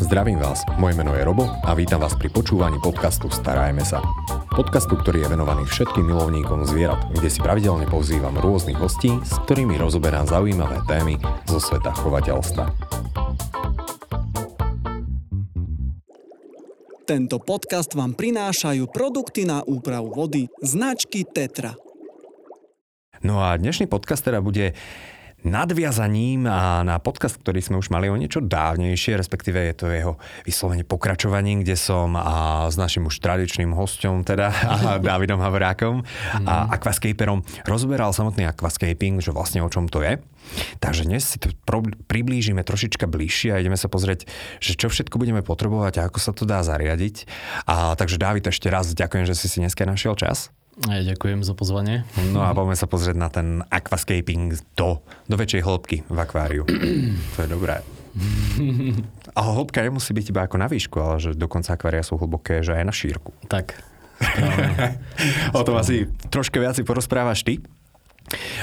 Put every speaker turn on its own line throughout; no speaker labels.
Zdravím vás, moje meno je Robo a vítam vás pri počúvaní podcastu Starajme sa. Podcastu, ktorý je venovaný všetkým milovníkom zvierat, kde si pravidelne pozývam rôznych hostí, s ktorými rozoberám zaujímavé témy zo sveta chovateľstva.
Tento podcast vám prinášajú produkty na úpravu vody značky Tetra.
No a dnešný podcast teda bude nadviazaním a na podcast, ktorý sme už mali o niečo dávnejšie, respektíve je to jeho vyslovene pokračovaním, kde som a s našim už tradičným hostom, teda a Dávidom Havrákom mm. a mhm. aquascaperom rozberal samotný aquascaping, že vlastne o čom to je. Takže dnes si to priblížime trošička bližšie a ideme sa pozrieť, že čo všetko budeme potrebovať a ako sa to dá zariadiť. A takže Dávid, ešte raz ďakujem, že si si dneska našiel čas.
Ja ďakujem za pozvanie.
No a poďme sa pozrieť na ten aquascaping do, do väčšej hĺbky v akváriu. to je dobré. A hĺbka nemusí byť iba ako na výšku, ale že dokonca akvária sú hlboké, že aj na šírku.
Tak.
o tom asi troška viac si porozprávaš ty.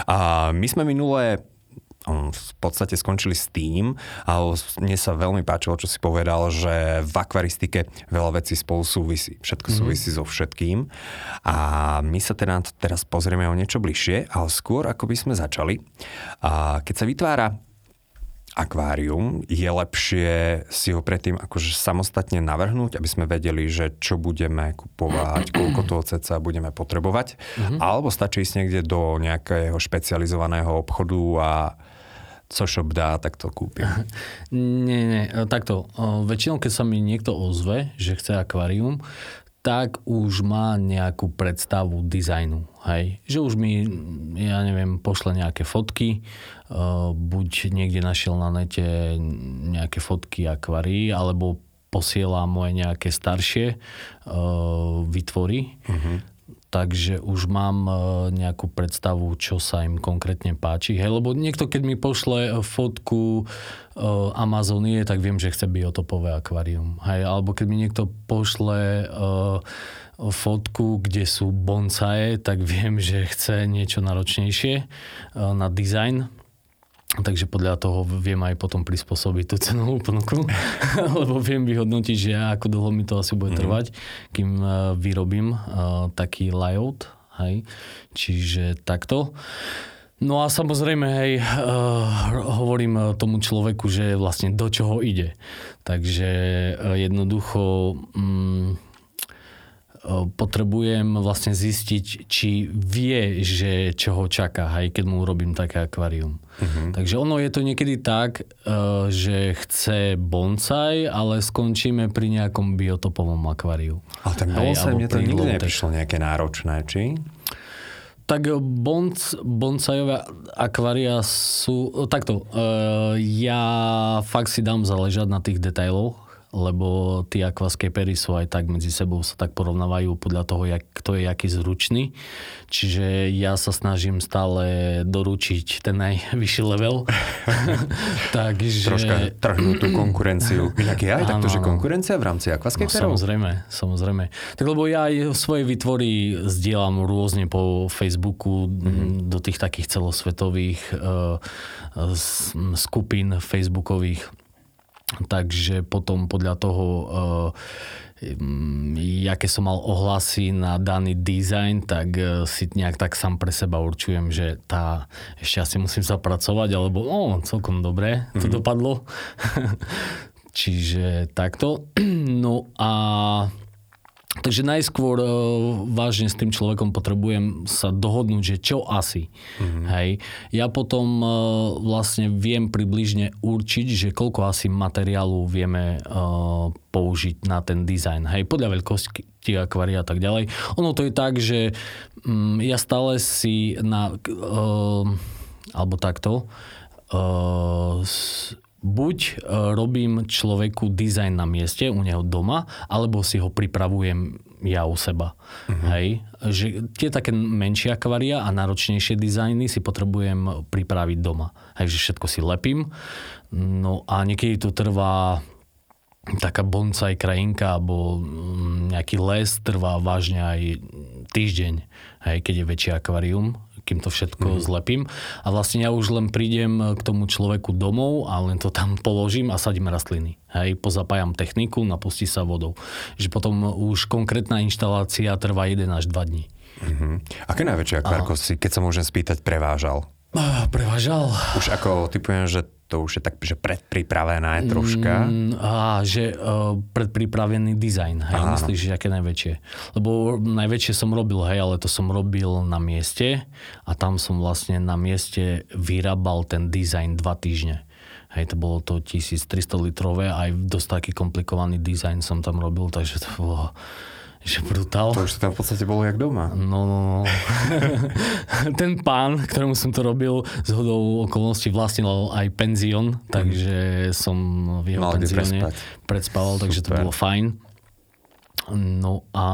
A my sme minulé v podstate skončili s tým a mne sa veľmi páčilo, čo si povedal, že v akvaristike veľa vecí spolu súvisí. Všetko mm-hmm. súvisí so všetkým. A my sa teda teraz pozrieme o niečo bližšie, ale skôr ako by sme začali. A keď sa vytvára akvárium, je lepšie si ho predtým akože samostatne navrhnúť, aby sme vedeli, že čo budeme kupovať, koľko toho ceca budeme potrebovať, mm-hmm. alebo stačí ísť niekde do nejakého špecializovaného obchodu a co shop dá, tak to kúpim.
Nie, nie, takto. Väčšinou, keď sa mi niekto ozve, že chce akvárium, tak už má nejakú predstavu dizajnu. Hej. Že už mi, ja neviem, pošle nejaké fotky, buď niekde našiel na nete nejaké fotky akvárií, alebo posiela moje nejaké staršie vytvory. Uh-huh takže už mám e, nejakú predstavu, čo sa im konkrétne páči. Hej, lebo niekto, keď mi pošle fotku e, Amazonie, tak viem, že chce biotopové akvárium. Hej, alebo keď mi niekto pošle e, fotku, kde sú bonsaje, tak viem, že chce niečo náročnejšie na design Takže podľa toho viem aj potom prispôsobiť tú cenovú ponuku, lebo viem vyhodnotiť, že ako dlho mi to asi bude mhm. trvať, kým e, vyrobím uh, taký layout. Hej. Čiže takto. No a samozrejme, hej, uh, hovorím tomu človeku, že vlastne do čoho ide. Takže uh, jednoducho um, potrebujem vlastne zistiť, či vie, že čo ho čaká, aj keď mu urobím také akvárium. Uh-huh. Takže ono je to niekedy tak, že chce bonsai, ale skončíme pri nejakom biotopovom akváriu.
Ale tak bonsai mne to nikdy neprišlo nejaké náročné, či?
Tak bonc, bonsajové akvária sú... Takto, ja fakt si dám záležať na tých detailoch, lebo tí aquascapery sú aj tak medzi sebou sa tak porovnávajú podľa toho, jak, kto je jaký zručný. Čiže ja sa snažím stále doručiť ten najvyšší level.
Takže... Troška trhnúť tú konkurenciu. Inak je aj áno, takto, že konkurencia v rámci aquascaperov?
No, samozrejme, samozrejme. Tak lebo ja aj svoje vytvory zdieľam rôzne po Facebooku mm-hmm. do tých takých celosvetových uh, skupín facebookových Takže potom podľa toho, uh, jaké som mal ohlasy na daný dizajn, tak uh, si nejak tak sám pre seba určujem, že tá ešte asi musím zapracovať, alebo oh, celkom dobre to mm. dopadlo. Čiže takto. No a Takže najskôr uh, vážne s tým človekom potrebujem sa dohodnúť, že čo asi. Mm-hmm. Hej. Ja potom uh, vlastne viem približne určiť, že koľko asi materiálu vieme uh, použiť na ten dizajn. Hej, podľa veľkosti akvária a tak ďalej. Ono to je tak, že um, ja stále si na... Uh, alebo takto... Uh, buď e, robím človeku dizajn na mieste u neho doma, alebo si ho pripravujem ja u seba. Uh-huh. Hej? Že tie také menšie akvária a náročnejšie dizajny si potrebujem pripraviť doma. Hej, že všetko si lepím. No a niekedy to trvá taká bonsai krajinka alebo mm, nejaký les trvá vážne aj týždeň, hej, keď je väčší akvárium kým to všetko mm. zlepím. A vlastne ja už len prídem k tomu človeku domov a len to tam položím a sadím rastliny. Hej, pozapájam techniku, napustí sa vodou. Že potom už konkrétna inštalácia trvá 1 až 2 dní.
Mm-hmm. Aké najväčšie akvárko si, keď sa môžem spýtať, prevážal?
Ah, prevážal.
Už ako typujem, že to už je tak, že predpripravená je troška.
Mm, á, že uh, predpripravený dizajn, hej, Áno. myslíš, že aké najväčšie? Lebo najväčšie som robil, hej, ale to som robil na mieste a tam som vlastne na mieste vyrábal ten dizajn dva týždne. Hej, to bolo to 1300 litrové, aj dosť taký komplikovaný dizajn som tam robil, takže to bolo že brutál.
To už tam v podstate bolo jak doma.
No, no, no. Ten pán, ktorému som to robil, z hodou okolností vlastnil aj penzión, takže som v jeho Mal penzióne predspával, takže to bolo fajn. No a...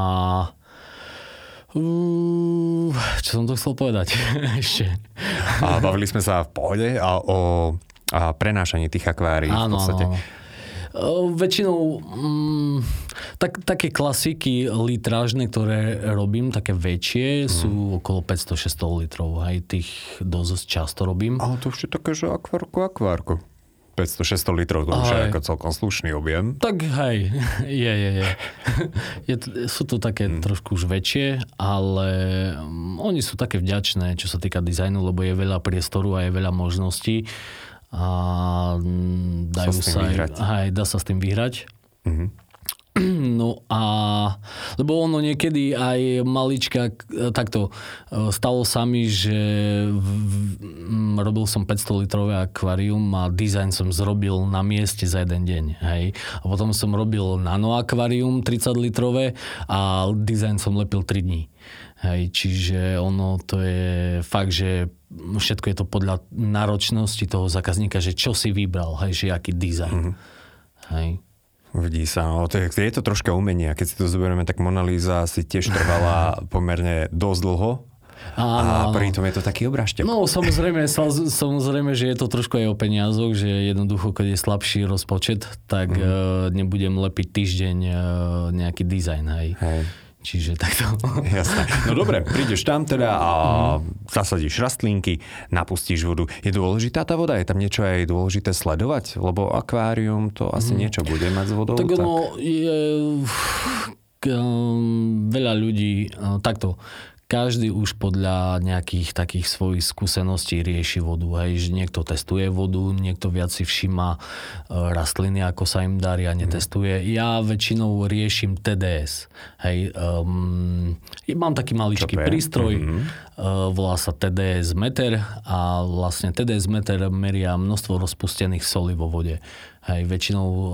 Uh, čo som to chcel povedať ešte?
A bavili sme sa v pohode a o a prenášaní tých akvárií
áno, v podstate. Áno. Väčšinou mm, tak, také klasiky litrážne, ktoré robím, také väčšie, mm. sú okolo 500-600 litrov. Aj tých dosť často robím.
Ale to už je také, že akvárko, akvárko. 500-600 litrov, to už je ako celkom slušný objem.
Tak hej, je, je, je. je sú to také hmm. trošku už väčšie, ale um, oni sú také vďačné, čo sa týka dizajnu, lebo je veľa priestoru a je veľa možností a mm, dajú sa, sa aj, aj, dá sa s tým vyhrať. Mm-hmm. No a, lebo ono niekedy aj malička, takto, e, stalo sa mi, že v, v, robil som 500 litrové akvárium a dizajn som zrobil na mieste za jeden deň, hej. A potom som robil nano akvárium 30 litrové a dizajn som lepil 3 dní. Hej, čiže ono to je fakt, že všetko je to podľa náročnosti toho zákazníka, že čo si vybral, hej, že aký dizajn. Mm-hmm. Hej.
Vidí sa, no, to je, je to troška umenie keď si to zoberieme, tak Mona Lisa si tiež trvala pomerne dosť dlho, Áno, a pritom je to taký obrážťok.
No samozrejme, samozrejme, že je to trošku aj o peniazoch, že jednoducho, keď je slabší rozpočet, tak mm. uh, nebudem lepiť týždeň uh, nejaký dizajn. Hej. hej. Čiže takto.
Jasné. No dobre, prídeš tam teda a zasadíš rastlinky, napustíš vodu. Je dôležitá tá voda? Je tam niečo aj dôležité sledovať? Lebo akvárium to asi mm. niečo bude mať s vodou.
Tak, tak... ono je... Veľa ľudí takto každý už podľa nejakých takých svojich skúseností rieši vodu. Hej, že niekto testuje vodu, niekto viac si všíma e, rastliny, ako sa im darí a netestuje. Mm. Ja väčšinou riešim TDS. Hej, um, mám taký maličký prístroj, mm-hmm. uh, volá sa TDS meter a vlastne TDS meter meria množstvo rozpustených solí vo vode. Hej, väčšinou uh,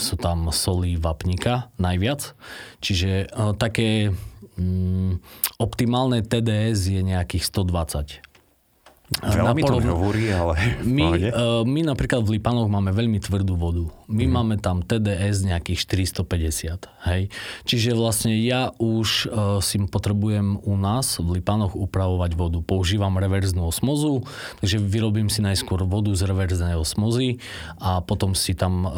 sú tam solí vapníka najviac. Čiže uh, také Mm, optimálne TDS je nejakých 120.
Veľmi to hovorí, ale...
My, uh, my napríklad v Lipanoch máme veľmi tvrdú vodu. My mm. máme tam TDS nejakých 450. Hej? Čiže vlastne ja už uh, si potrebujem u nás v Lipanoch upravovať vodu. Používam reverznú osmozu, takže vyrobím si najskôr vodu z reverznej osmozy a potom si tam uh,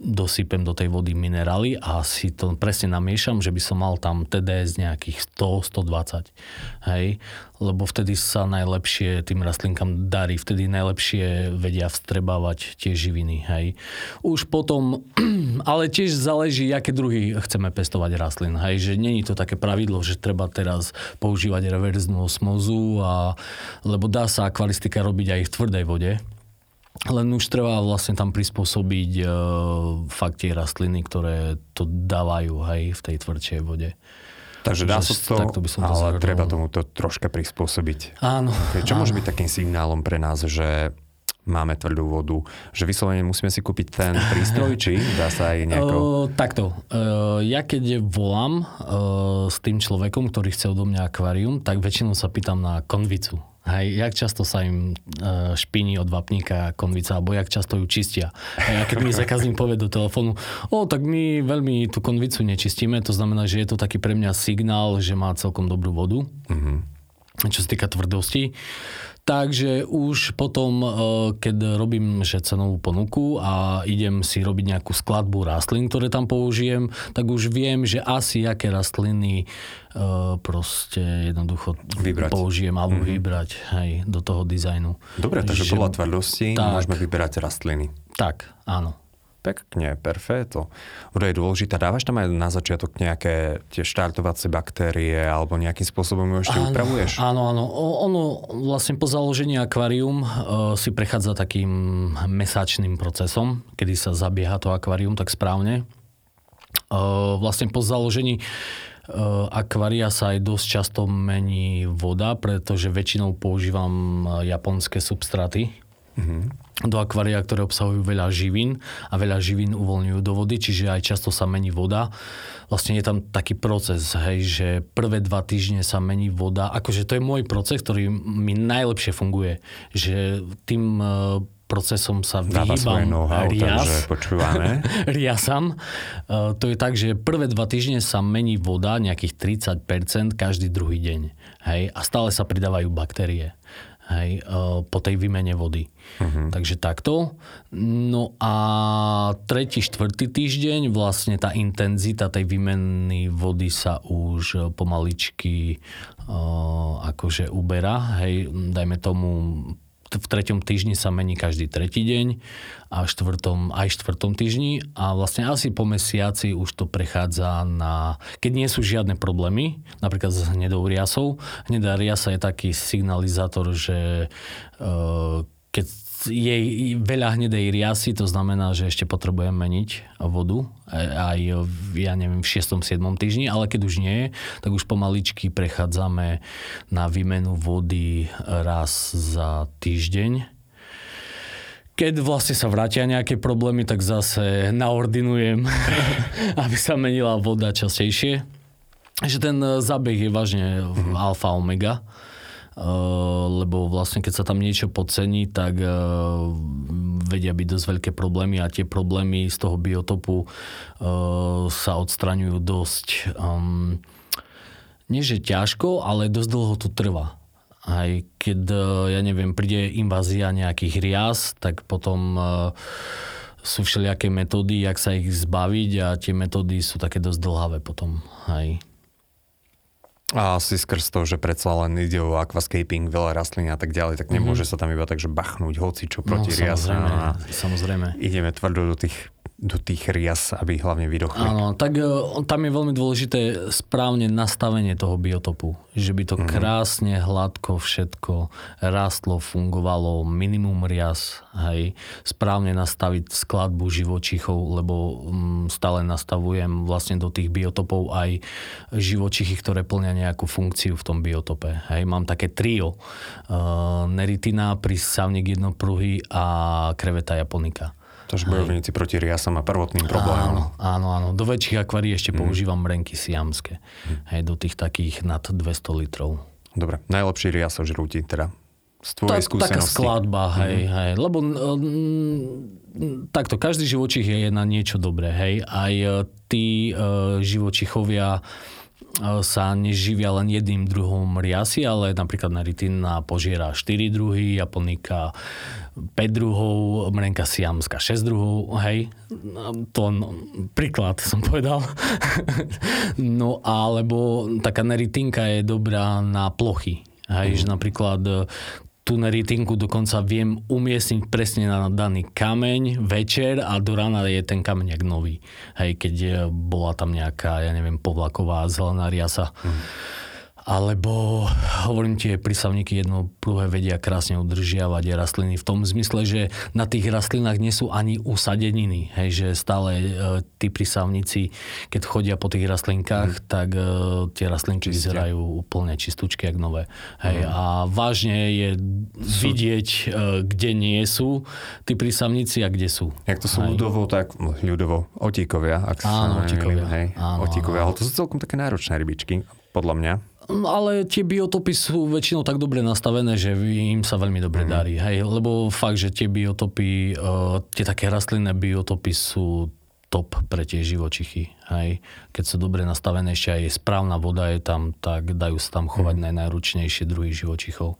dosypem do tej vody minerály a si to presne namiešam, že by som mal tam TDS nejakých 100-120. Hej? lebo vtedy sa najlepšie tým rastlinkám darí, vtedy najlepšie vedia vstrebávať tie živiny. Hej. Už potom, ale tiež záleží, aké druhy chceme pestovať rastlín. Hej. Že není to také pravidlo, že treba teraz používať reverznú osmozu, a, lebo dá sa akvalistika robiť aj v tvrdej vode. Len už treba vlastne tam prispôsobiť e, fakt tie rastliny, ktoré to dávajú hej, v tej tvrdšej vode.
Takže dá sa to, by som to ale zhrnul. treba tomu to troška prispôsobiť.
Áno.
Čo áno. môže byť takým signálom pre nás, že máme tvrdú vodu, že vyslovene musíme si kúpiť ten prístroj, či dá sa aj nejako... Uh,
takto, uh, ja keď volám uh, s tým človekom, ktorý chce odo mňa akvárium, tak väčšinou sa pýtam na konvicu. Hej, jak často sa im uh, špiní od vapníka konvica, alebo jak často ju čistia. A keď mi zákazník povie do telefónu, o, tak my veľmi tú konvicu nečistíme, to znamená, že je to taký pre mňa signál, že má celkom dobrú vodu. Mm-hmm. Čo sa týka tvrdosti Takže už potom, e, keď robím cenovú ponuku a idem si robiť nejakú skladbu rastlín, ktoré tam použijem, tak už viem, že asi aké rastliny e, proste jednoducho
Vybrať.
použijem alebo mm-hmm. vybrať hej, do toho dizajnu.
Dobre, takže
Že-
podľa tvrdosti
tak.
môžeme vyberať rastliny.
Tak, áno.
Pekne, perfetto. Voda je dôležitá. Dávaš tam aj na začiatok nejaké tie štartovacie baktérie alebo nejakým spôsobom ju ešte upravuješ?
Áno, áno. O- Ono vlastne po založení akvárium e, si prechádza takým mesačným procesom, kedy sa zabieha to akvárium tak správne. E, Vlastne po založení e, akvária sa aj dosť často mení voda, pretože väčšinou používam e, japonské substraty do akvária, ktoré obsahujú veľa živín a veľa živín uvoľňujú do vody, čiže aj často sa mení voda. Vlastne je tam taký proces, hej, že prvé dva týždne sa mení voda. Akože to je môj proces, ktorý mi najlepšie funguje. Že tým e, procesom sa
Dáva
vyhýbam
know-how,
rias.
takže počúvame.
riasam. E, To je tak, že prvé dva týždne sa mení voda nejakých 30% každý druhý deň. Hej? A stále sa pridávajú baktérie. Hej, e, po tej výmene vody. Uh-huh. Takže takto. No a tretí, štvrtý týždeň vlastne tá intenzita tej výmeny vody sa už pomaličky uh, akože uberá. Hej, dajme tomu v treťom týždni sa mení každý tretí deň a štvrtom, aj štvrtom týždni a vlastne asi po mesiaci už to prechádza na, keď nie sú žiadne problémy, napríklad s hnedou riasou. Hnedá riasa je taký signalizátor, že uh, keď je veľa hnedej riasy, to znamená, že ešte potrebujem meniť vodu aj v, ja neviem, v 6. 7. týždni, ale keď už nie tak už pomaličky prechádzame na výmenu vody raz za týždeň. Keď vlastne sa vrátia nejaké problémy, tak zase naordinujem, aby sa menila voda častejšie. Že ten zábeh je vážne alfa omega. Uh, lebo vlastne keď sa tam niečo podcení, tak uh, vedia byť dosť veľké problémy a tie problémy z toho biotopu uh, sa odstraňujú dosť um, nie že ťažko, ale dosť dlho to trvá. Aj keď, ja neviem, príde invázia nejakých rias, tak potom sú všelijaké metódy, jak sa ich zbaviť a tie metódy sú také dosť dlhavé potom. Aj.
A asi skrz to, že predsa len ide o aquascaping, veľa rastlín a tak ďalej, tak nemôže sa tam iba tak, že bachnúť hoci čo proti
no, samozrejme,
a
samozrejme.
ideme tvrdo do tých, do tých rias, aby hlavne vydochli.
Áno, tak e, tam je veľmi dôležité správne nastavenie toho biotopu. Že by to krásne, hladko všetko rastlo, fungovalo, minimum rias, hej. Správne nastaviť skladbu živočichov, lebo mm, stále nastavujem vlastne do tých biotopov aj živočichy, ktoré plnia nejakú funkciu v tom biotope. Hej, mám také trio. Uh, neritina, prisavník jednopruhy a kreveta japonika.
Takže bojovníci proti riasam a prvotným problémom.
Áno, áno, áno. Do väčších akvárií ešte používam mrenky siamské. Hej, do tých takých nad 200 litrov.
Dobre, najlepší riasožrúti, teda z tvojej
Tak, taká skladba, hej, hej. Lebo mm, takto, každý živočich je na niečo dobré, hej. Aj e, tí e, živočichovia e, sa neživia len jedným druhom riasy, ale napríklad naritina požiera 4 druhy, japonika 5 druhov, mrenka siamska 6 druhov, hej. To no, príklad som povedal. no alebo taká neritinka je dobrá na plochy. Hej, že napríklad tú neritinku dokonca viem umiestniť presne na daný kameň večer a do rána je ten kameň jak nový. Hej, keď bola tam nejaká, ja neviem, povlaková zelená riasa. Mm. Alebo, hovorím ti, prísavníky jedno prúhe vedia krásne udržiavať rastliny v tom zmysle, že na tých rastlinách nie sú ani usadeniny. Hej, že stále e, tí prísavníci, keď chodia po tých rastlinkách, mm. tak e, tie rastlinky
Čistia.
vyzerajú úplne čistúčky, jak nové. Hej, mm. A vážne je vidieť, e, kde nie sú tí prísavníci a kde sú.
Jak to sú
Hej.
ľudovo, tak ľudovo, otíkovia. Ak sa
Áno, otíkovia.
Hej,
Áno,
otíkovia,
áno.
ale to sú celkom také náročné rybičky, podľa mňa.
No, Ale tie biotopy sú väčšinou tak dobre nastavené, že im sa veľmi dobre mm. darí. Hej? Lebo fakt, že tie biotopy, uh, tie také rastlinné biotopy sú top pre tie živočichy. Hej? Keď sú dobre nastavené, ešte aj správna voda je tam, tak dajú sa tam chovať mm. najnáročnejšie druhy živočichov.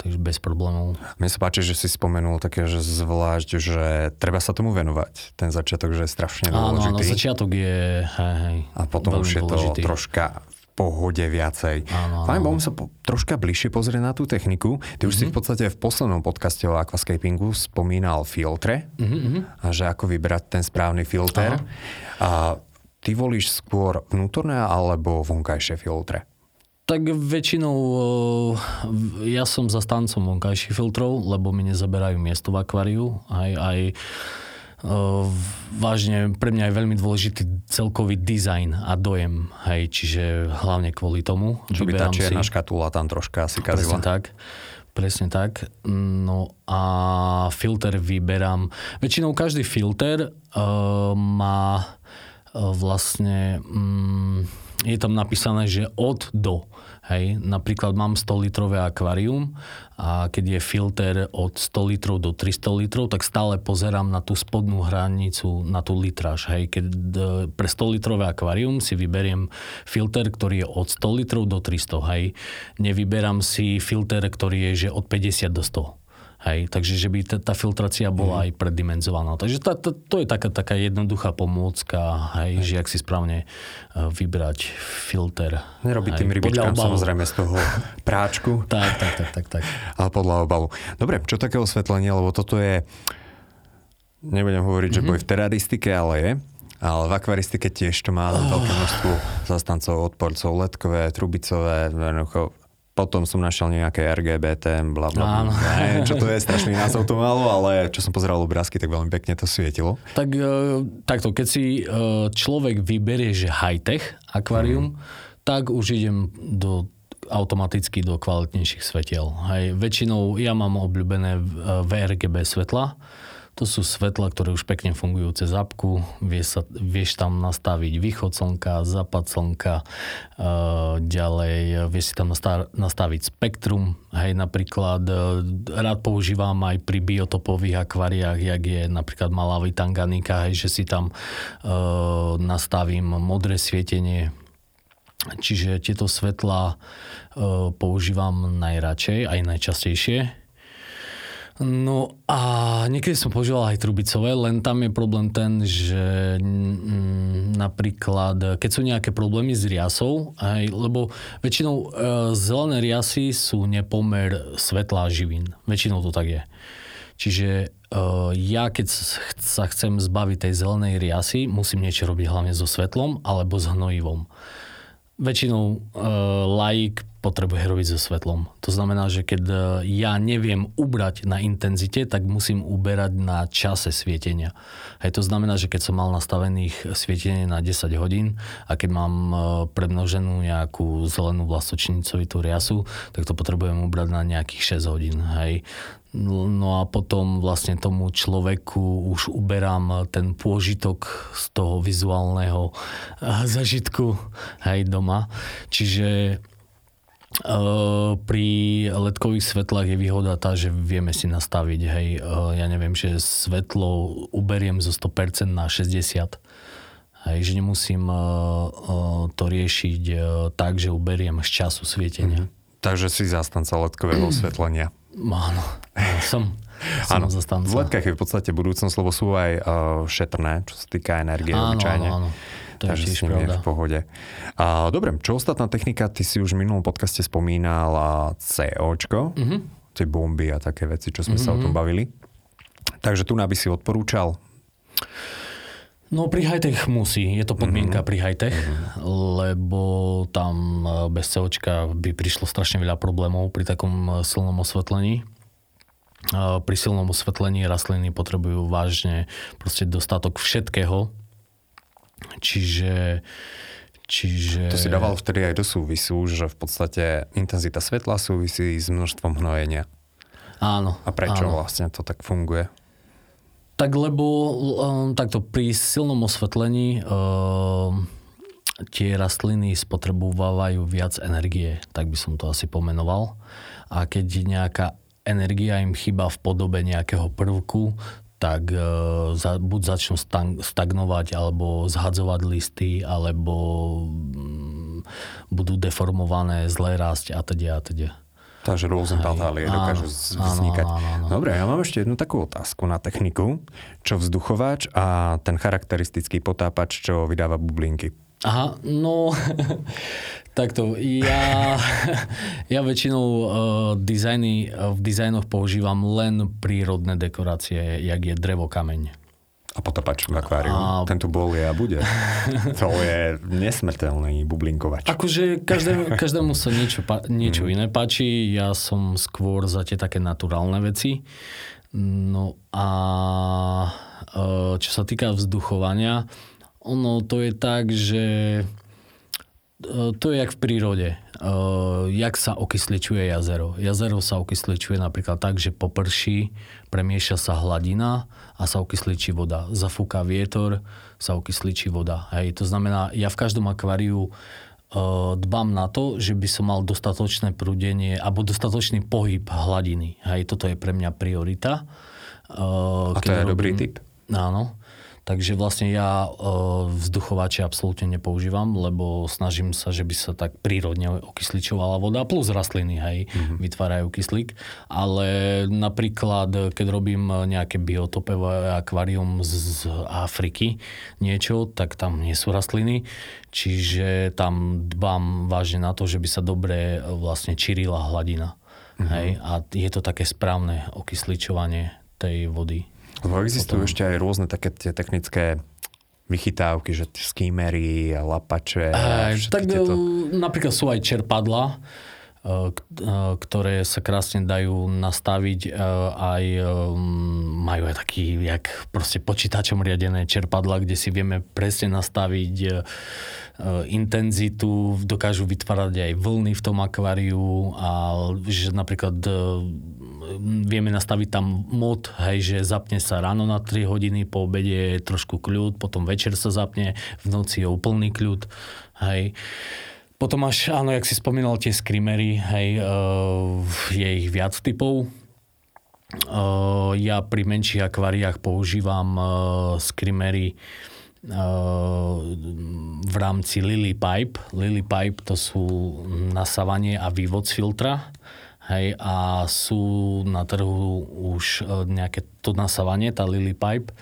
takže bez problémov.
Mne sa páči, že si spomenul také, že zvlášť, že treba sa tomu venovať. Ten začiatok, že je strašne
Áno,
dôležitý.
áno, začiatok je, hej, hej,
A potom už je to
dôležitý.
troška v pohode viacej.
Áno,
Fajn, bolo sa po, troška bližšie pozrieť na tú techniku. Ty už mm-hmm. si v podstate v poslednom podcaste o aquascapingu spomínal filtre mm-hmm. a že ako vybrať ten správny filter. A ty volíš skôr vnútorné alebo vonkajšie filtre?
Tak väčšinou eh, ja som zastancom vonkajších filtrov, lebo mi nezaberajú miesto v akváriu. Aj, aj vážne pre mňa je veľmi dôležitý celkový dizajn a dojem. Hej, čiže hlavne kvôli tomu.
Čo by tá čierna škatula tam troška asi
Presne
kazila.
tak. Presne tak. No a filter vyberám. Väčšinou každý filter uh, má uh, vlastne... Um, je tam napísané, že od do. Hej, napríklad mám 100 litrové akvárium a keď je filter od 100 litrov do 300 litrov, tak stále pozerám na tú spodnú hranicu, na tú litráž. Hej, keď e, pre 100 litrové akvárium si vyberiem filter, ktorý je od 100 litrov do 300. Hej, nevyberám si filter, ktorý je že od 50 do 100. Hej, takže že by tá, tá filtrácia bola aj preddimenzovaná. Takže tá, tá, to je taká, taká jednoduchá pomôcka, hej, že ak si správne uh, vybrať filter.
Nerobiť
hej,
tým rybičkám samozrejme z toho práčku,
Tak, tak, tak, tak, tak.
ale podľa obalu. Dobre, čo také osvetlenie, lebo toto je, nebudem hovoriť,
Mhm.
že boj v teradistike, ale je. Ale v akvaristike tiež to má
Oh.
veľké množstvo zastancov, odporcov, letkové, trubicové, jednoducho potom som našiel nejaké RGBT, bla bla
Áno.
čo to je, strašný názov to malo, ale čo som pozeral obrázky, tak veľmi pekne to svietilo.
Tak uh, takto, keď si uh, človek vyberie, že high-tech akvárium, tak už idem do automaticky do kvalitnejších svetiel. Hej. Väčšinou ja mám obľúbené uh, VRGB svetla. To sú svetla, ktoré už pekne fungujú cez apku. Vieš, sa, vieš tam nastaviť východ slnka, západ slnka, uh, ďalej uh, vieš si tam nasta- nastaviť spektrum. Hej, napríklad uh, rád používam aj pri biotopových akváriách, jak je napríklad malá Tanganika, hej, že si tam uh, nastavím modré svietenie, Čiže tieto svetlá uh, používam najradšej, aj najčastejšie. No a niekedy som používal aj trubicové, len tam je problém ten, že mm, napríklad, keď sú nejaké problémy s riasou, aj, lebo väčšinou e, zelené riasy sú nepomer svetla živín. Väčšinou to tak je. Čiže e, ja, keď sa chcem zbaviť tej zelenej riasy, musím niečo robiť hlavne so svetlom alebo s hnojivom väčšinou e, laik potrebuje robiť so svetlom. To znamená, že keď e, ja neviem ubrať na intenzite, tak musím uberať na čase svietenia. Hej, to znamená, že keď som mal nastavených svietenie na 10 hodín a keď mám e, premnoženú nejakú zelenú vlastočnicovitú riasu, tak to potrebujem ubrať na nejakých 6 hodín. Hej. No a potom vlastne tomu človeku už uberám ten pôžitok z toho vizuálneho eh, zažitku hej, doma. Čiže pri ledkových svetlách je výhoda tá, že vieme si nastaviť, hej, uh, ja neviem, že svetlo uberiem zo 100% na 60%. Hej, že nemusím uh, to riešiť tak, že uberiem z času svietenia.
Takže si zastanca ledkového osvetlenia.
Áno, som,
Áno, v ledkách je v podstate budúcnosť, lebo sú aj uh, šetrné, čo sa týka energie
Áno,
obyčajne.
áno, áno. To je
Takže
tiež
s nimi je v pohode. A, dobre, čo ostatná technika? Ty si už v minulom podcaste spomínal a COčko,
Mhm.
tie bomby a také veci, čo sme sa o tom bavili. Takže tu by si odporúčal.
No pri high-tech musí, je to podmienka pri high-tech, lebo tam e, bez COčka by prišlo strašne veľa problémov pri takom e, silnom osvetlení. E, Pri silnom osvetlení rastliny potrebujú vážne proste dostatok všetkého. Čiže... Čiže...
To si dával vtedy aj do súvisu, že v podstate intenzita svetla súvisí s množstvom hnojenia.
Áno.
A prečo
áno.
vlastne to tak funguje?
Tak lebo um, takto pri silnom osvetlení um, tie rastliny spotrebovávajú viac energie, tak by som to asi pomenoval. A keď nejaká energia im chýba v podobe nejakého prvku, tak uh, za, buď začnú stagnovať, alebo zhadzovať listy, alebo um, budú deformované, zlé rásť a teda a teda.
Takže rôzne patálie dokážu vznikať.
áno, áno, áno.
Dobre, ja mám ešte jednu takú otázku na techniku. Čo vzduchovač a ten charakteristický potápač, čo vydáva bublinky?
Aha, no takto, ja, ja väčšinou uh, dizajny, uh, v dizajnoch používam len prírodné dekorácie, jak je drevo, kameň.
A potápač v akváriu.
A-
Ten tu bol je a bude. to je nesmrteľný bublinkovač.
Akože každému, každému sa niečo, niečo
Mhm.
iné páči, ja som skôr za tie také naturálne veci. No a e, čo sa týka vzduchovania, ono to je tak, že to je jak v prírode. E, Jak sa okysličuje jazero. Jazero sa okysličuje napríklad tak, že poprší, premieša sa hladina a sa okysličí voda. Zafúka vietor, sa okysličí voda. Hej, to znamená, ja v každom akváriu e, dbám na to, že by som mal dostatočné prúdenie alebo dostatočný pohyb hladiny. Hej, toto je pre mňa priorita.
A to je dobrý tip.
Áno. Takže vlastne ja e, vzduchovače absolútne nepoužívam, lebo snažím sa, že by sa tak prírodne okysličovala voda, plus rastliny, hej, mm-hmm. vytvárajú kyslík. Ale napríklad, keď robím nejaké biotopové akvárium z, Afriky, niečo, tak tam nie sú rastliny, čiže tam dbám vážne na to, že by sa dobre e, vlastne čirila hladina. Mm-hmm. Hej, a je to také správne okysličovanie tej vody.
Lebo existujú ešte aj rôzne také tie technické vychytávky, že tie skýmery, lapače. a všetky
tak
tieto...
e, napríklad sú aj čerpadla, ktoré sa krásne dajú nastaviť e, aj e, majú aj taký, jak proste počítačom riadené čerpadla, kde si vieme presne nastaviť intenzitu, dokážu vytvárať aj vlny v tom akváriu a že napríklad vieme nastaviť tam mod, hej, že zapne sa ráno na 3 hodiny, po obede je trošku kľud, potom večer sa zapne, v noci je úplný kľud, hej. Potom máš, áno, jak si spomínal, tie skrimery, hej, uh, je ich viac typov. Uh, ja pri menších akváriách používam uh, skrimery uh, v rámci Lily Pipe. Lily Pipe to sú nasávanie a vývod z filtra. Hej, a sú na trhu už nejaké to nasávanie, tá Lily Pipe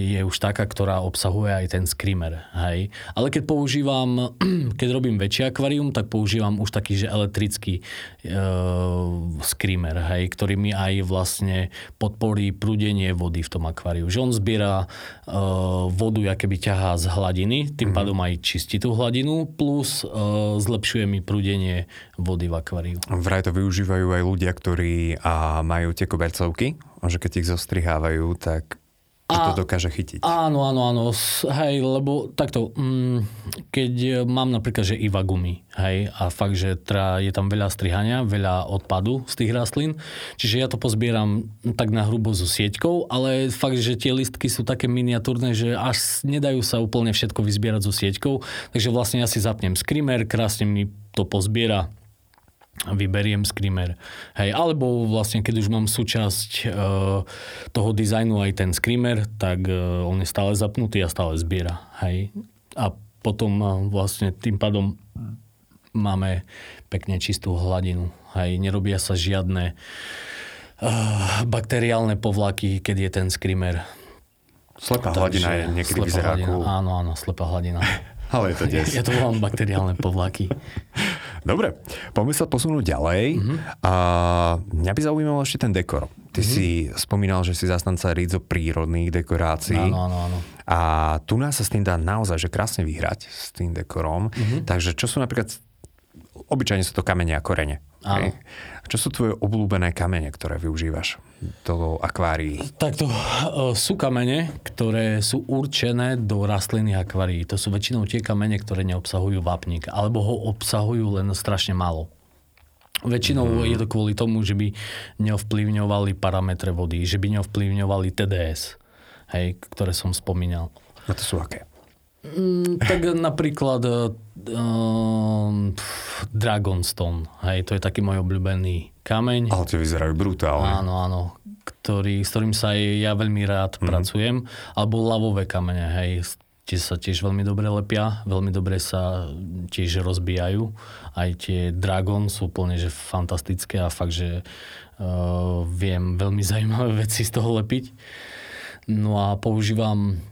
je už taká, ktorá obsahuje aj ten screamer. Hej. Ale keď používam, keď robím väčšie akvárium, tak používam už taký, že elektrický uh, screamer, hej, ktorý mi aj vlastne podporí prúdenie vody v tom akváriu. Že on zbiera uh, vodu, aké by ťahá z hladiny, tým mm-hmm. pádom aj čistí tú hladinu, plus uh, zlepšuje mi prúdenie vody v akváriu.
Vraj to využívajú aj ľudia, ktorí a, majú tie kobercovky, že keď ich zostrihávajú, tak
A-
to dokáže chytiť.
Áno, áno, áno. Hej, lebo takto, mm, keď mám napríklad, že iba gumy, hej, a fakt, že tra, je tam veľa strihania, veľa odpadu z tých rastlín, čiže ja to pozbieram tak na hrubo so sieťkou, ale fakt, že tie listky sú také miniatúrne, že až nedajú sa úplne všetko vyzbierať so sieťkou, takže vlastne ja si zapnem screamer, krásne mi to pozbiera vyberiem screamer. Hej, alebo vlastne, keď už mám súčasť e, toho dizajnu aj ten screamer, tak e, on je stále zapnutý a stále zbiera. Hej. A potom e, vlastne tým pádom máme pekne čistú hladinu. Hej, nerobia sa žiadne e, bakteriálne povlaky, keď je ten screamer.
Slepá hladina je niekedy vyzerá.
Áno, áno, slepá hladina.
Ale je to des.
Ja to volám bakteriálne povlaky.
Dobre, poďme sa posunúť ďalej.
Mhm.
A mňa by zaujímal ešte ten dekor. Ty si spomínal, že si zastanca rídzo prírodných dekorácií.
Áno, áno, áno.
A tu nás sa s tým dá naozaj že krásne vyhrať s tým dekorom.
Mhm.
Takže čo sú napríklad, obyčajne sú to kamene a korene.
Áno.
Čo sú tvoje obľúbené kamene, ktoré využívaš do akvárií?
Takto e, sú kamene, ktoré sú určené do rastlinných akvárií. To sú väčšinou tie kamene, ktoré neobsahujú vápnik, alebo ho obsahujú len strašne málo. Väčšinou
Mhm.
je to kvôli tomu, že by neovplyvňovali parametre vody, že by neovplyvňovali TDS, hej, ktoré som spomínal.
A to sú aké?
Mm, tak napríklad um, pff, Dragonstone, hej, to je taký môj obľúbený kameň.
Ale tie vyzerajú brutálne.
Áno, áno. Ktorý, s ktorým sa aj ja veľmi rád mm. pracujem. Alebo lavové kamene, hej. tie sa tiež veľmi dobre lepia, veľmi dobre sa tiež rozbijajú. Aj tie Dragon sú úplne že fantastické a fakt, že uh, viem veľmi zaujímavé veci z toho lepiť. No a používam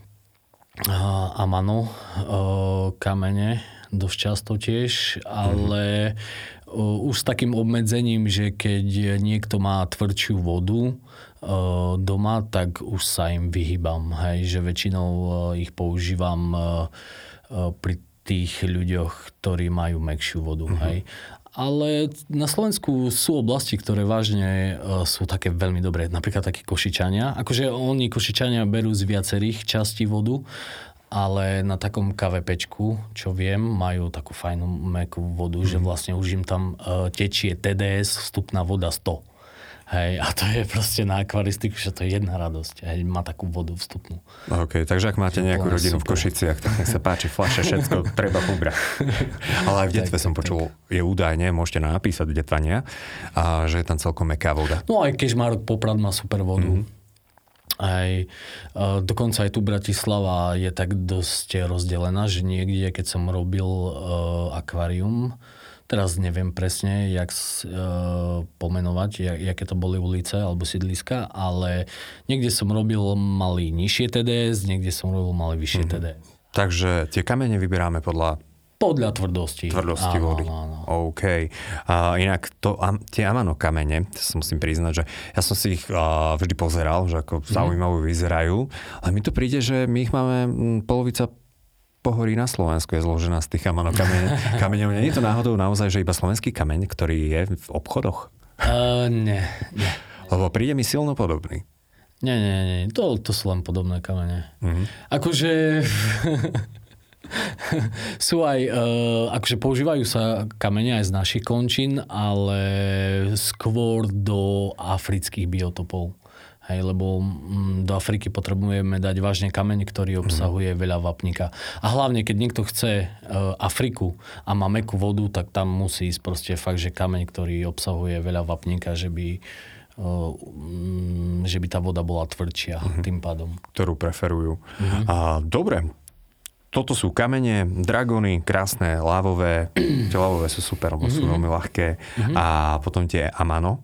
Amano uh, kamene dosť často tiež, ale uh, už s takým obmedzením, že keď niekto má tvrdšiu vodu, doma, tak už sa im vyhýbam. Hej, že väčšinou ich používam pri tých ľuďoch, ktorí majú mekšiu vodu. Uh-huh. Hej. Ale na Slovensku sú oblasti, ktoré vážne uh, sú také veľmi dobré. Napríklad takí košičania. Akože oni košičania berú z viacerých častí vodu, ale na takom KVPčku, čo viem, majú takú fajnú mekú vodu, mm. že vlastne už im tam uh, tečie TDS, vstupná voda 100. Hej, a to je proste na akvaristiku, že to je jedna radosť. Hej, má takú vodu vstupnú.
OK, takže ak máte nejakú rodinu super. v Košiciach, tak nech sa páči, fľaše, všetko treba pobrať. Ale aj v detve tak, som tak, počul, tak. je údajne, môžete napísať detvania, a že je tam celkom meká voda.
No aj Kežmarok Poprad má super vodu. Mm-hmm. Aj, uh, dokonca aj tu Bratislava je tak dosť rozdelená, že niekde, keď som robil uh, akvárium, Teraz neviem presne, jak uh, pomenovať, jak, jaké to boli ulice alebo sídliska, ale niekde som robil mali nižšie TDS, niekde som robil mali vyššie mm-hmm. TDS.
Takže tie kamene vyberáme podľa
podľa tvrdosti.
Tvrdosti áno, vody. Áno, áno. OK. A inak to, a, tie amano kamene, to si musím priznať, že ja som si ich a, vždy pozeral, že ako mm-hmm. zaujímavé vyzerajú, ale mi to príde, že my ich máme polovica pohorí na Slovensku je zložená z tých amano kameňov. Nie je to náhodou naozaj, že iba slovenský kameň, ktorý je v obchodoch?
Uh, nie, nie.
Lebo príde mi silno podobný.
Nie, nie, nie. To, to sú len podobné kamene. Uh-huh. Akože... sú aj, uh, akože používajú sa kamene aj z našich končín, ale skôr do afrických biotopov. Hej, lebo mm, do Afriky potrebujeme dať vážne kameň, ktorý obsahuje veľa vapníka. A hlavne, keď niekto chce uh, Afriku a má mekú vodu, tak tam musí ísť proste fakt, že kameň, ktorý obsahuje veľa vapníka, že by uh, že by tá voda bola tvrdšia uh-huh. tým pádom.
Ktorú preferujú. Uh-huh. A, dobre, toto sú kamene, dragony, krásne, lávové. Tie lávové sú super, lebo sú veľmi ľahké. Uh-huh. A potom tie amano,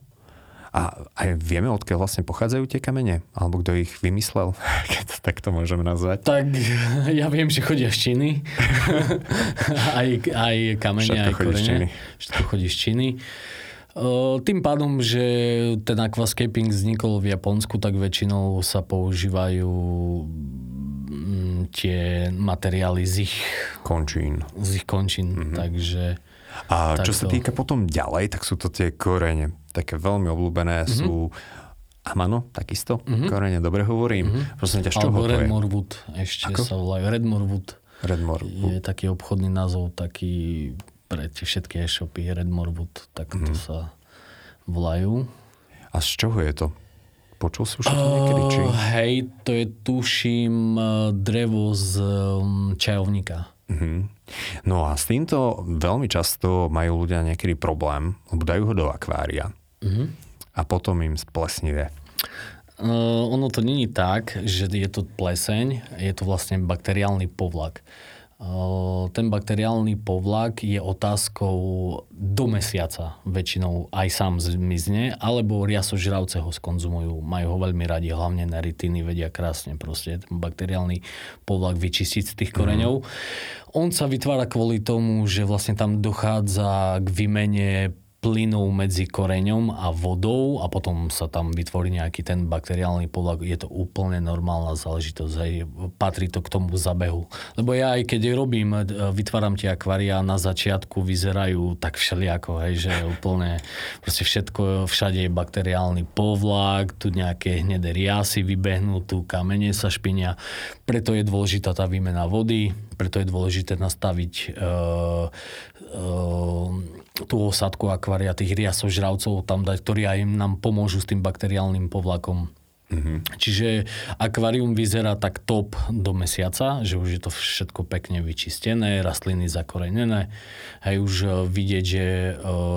a aj vieme, odkiaľ vlastne pochádzajú tie kamene? Alebo kto ich vymyslel? Keď to takto môžeme nazvať.
Tak ja viem, že chodia z Číny. aj, aj kamene, Všetko aj korene. Všetko chodí z Číny. Tým pádom, že ten aquascaping vznikol v Japonsku, tak väčšinou sa používajú mm, tie materiály z ich
končín.
Z ich končín, mm-hmm. takže...
A čo sa týka potom ďalej, tak sú to tie korene také veľmi obľúbené mm-hmm. sú Amano, takisto, mm-hmm. korene, dobre hovorím. Mm-hmm. Prosím ťa, z čoho
Alebo Redmore ešte Ako? sa volajú. Redmore
Redmore
Je taký obchodný názov, taký pre tie všetky e-shopy, Redmore tak mm-hmm. to mhm. sa volajú.
A z čoho je to? Počul si už to niekedy? Či...
hej, to je tuším drevo z um, čajovníka.
Mm-hmm. No a s týmto veľmi často majú ľudia niekedy problém, lebo dajú ho do akvária mm-hmm. a potom im splesnivé.
Uh, ono to není tak, že je to pleseň, je to vlastne bakteriálny povlak. Ten bakteriálny povlak je otázkou do mesiaca väčšinou aj sám zmizne, alebo riasožravce ho skonzumujú. Majú ho veľmi radi, hlavne neritiny vedia krásne proste ten bakteriálny povlak vyčistiť z tých koreňov. Mm. On sa vytvára kvôli tomu, že vlastne tam dochádza k výmene plynov medzi koreňom a vodou a potom sa tam vytvorí nejaký ten bakteriálny povlak. Je to úplne normálna záležitosť. Hej. Patrí to k tomu zabehu. Lebo ja aj keď robím, e, vytváram tie akvária na začiatku vyzerajú tak všelijako, hej, že úplne proste všetko, všade je bakteriálny povlak, tu nejaké hnedé riasy vybehnú, tu kamene sa špinia. Preto je dôležitá tá výmena vody, preto je dôležité nastaviť uh, uh, tú osadku akvária, tých riasožravcov tam dať, ktorí aj nám pomôžu s tým bakteriálnym povlakom. Mm-hmm. Čiže akvárium vyzerá tak top do mesiaca, že už je to všetko pekne vyčistené, rastliny zakorenené. Hej, už e, vidieť, že e,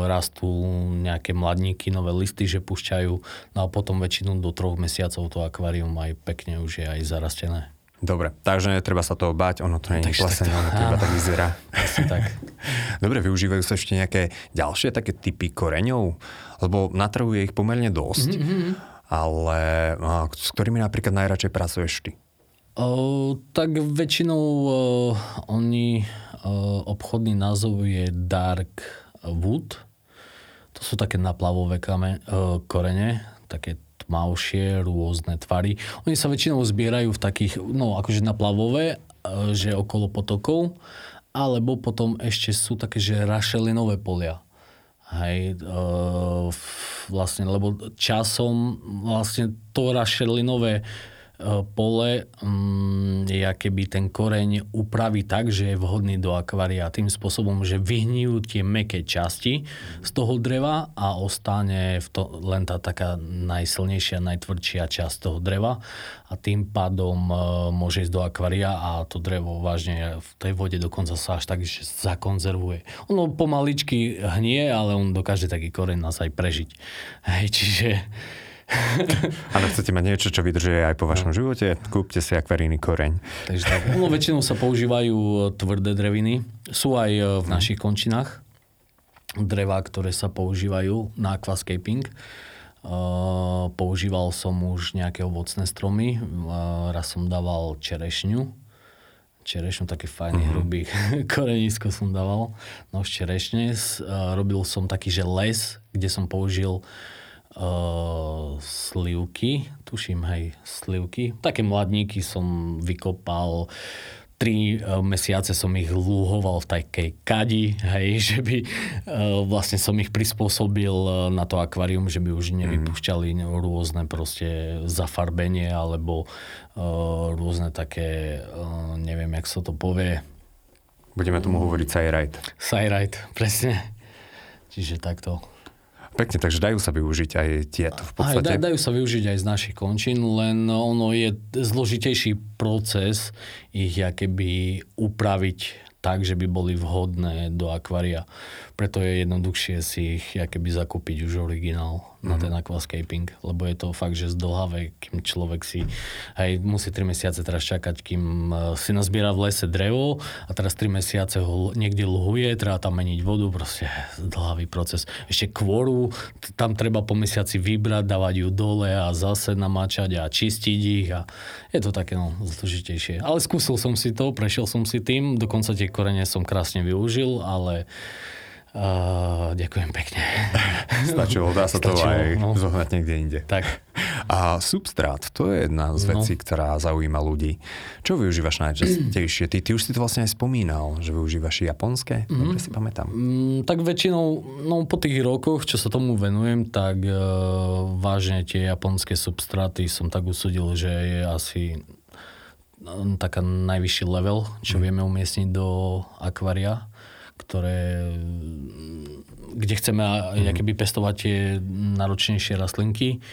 rastú nejaké mladníky, nové listy, že púšťajú. No a potom väčšinu do troch mesiacov to akvárium aj pekne už je aj zarastené.
Dobre, takže netreba sa toho báť, ono to nie je plesené, ono to iba tak vyzerá.
Tak.
Dobre, využívajú sa ešte nejaké ďalšie také typy koreňov? Lebo na trhu je ich pomerne dosť, mm-hmm. ale a, s ktorými napríklad najradšej pracuješ ty?
O, tak väčšinou o, oni, o, obchodný názov je Dark Wood. To sú také naplavové kame, o, korene, také tmavšie, rôzne tvary. Oni sa väčšinou zbierajú v takých, no akože naplavové, o, že okolo potokov, alebo potom ešte sú také, že rašelinové polia. Hej, e, vlastne, lebo časom vlastne to rašelinové e, pole mm, je keby ten koreň upraví tak, že je vhodný do akvária tým spôsobom, že vyhnijú tie meké časti z toho dreva a ostane v to, len tá taká najsilnejšia, najtvrdšia časť toho dreva a tým pádom e, môže ísť do akvária a to drevo vážne v tej vode dokonca sa až tak že zakonzervuje. Ono pomaličky hnie, ale on dokáže taký koreň nás aj prežiť. Hej, čiže
Ale chcete mať niečo, čo vydrží aj po vašom živote? Kúpte si akvarijný koreň.
Takže tak. Ono väčšinou sa používajú e, tvrdé dreviny. Sú aj e, v našich končinách drevá, ktoré sa používajú na aquascaping. Uh, používal som už nejaké ovocné stromy. Uh, raz som dával čerešňu. Čerešňu, taký fajný uh-huh. hrubý korenisko som dával. No z čerešne. Uh, robil som taký, že les, kde som použil uh, slivky, tuším, hej, slivky. Také mladníky som vykopal, tri uh, mesiace som ich lúhoval v takej kadi, hej, že by uh, vlastne som ich prispôsobil uh, na to akvárium, že by už nevypúšťali rôzne proste zafarbenie alebo rôzne také, neviem, jak sa to povie,
Budeme tomu hovoriť sajrajt.
Sajrajt, presne. Čiže takto.
Pekne, takže dajú sa využiť aj tieto v
Aj,
podstate.
da, dajú sa využiť aj z našich končín, len ono je zložitejší proces ich keby upraviť tak, že by boli vhodné do akvária. Preto je jednoduchšie si ich keby zakúpiť už originál na ten aquascaping, lebo je to fakt, že zdlhavé, kým človek si hej, musí 3 mesiace teraz čakať, kým eh, si nazbiera v lese drevo a teraz 3 mesiace ho niekde lhuje, treba tam meniť vodu, proste zdlhavý proces. Ešte kvoru, tam treba po mesiaci vybrať, dávať ju dole a zase namáčať a čistiť ich a je to také no, zložitejšie. Ale skúsil som si to, prešiel som si tým, dokonca tie korene som krásne využil, ale uh, ďakujem pekne.
Stačilo, dá sa to
Stačilo,
aj
no.
zohnať niekde inde.
tak.
A substrát, to je jedna z
No.
vecí, ktorá zaujíma ľudí. Čo využívaš najčastejšie? Ty, ty už si to vlastne aj spomínal, že využívaš japonské? Dobre si pamätám.
Mm, tak väčšinou, no po tých rokoch, čo sa tomu venujem, tak e, vážne tie japonské substráty som tak usudil, že je asi mm, taká najvyšší level, čo vieme umiestniť do akvária, ktoré, mm, kde chceme mm. keby pestovať tie náročnejšie rastlinky.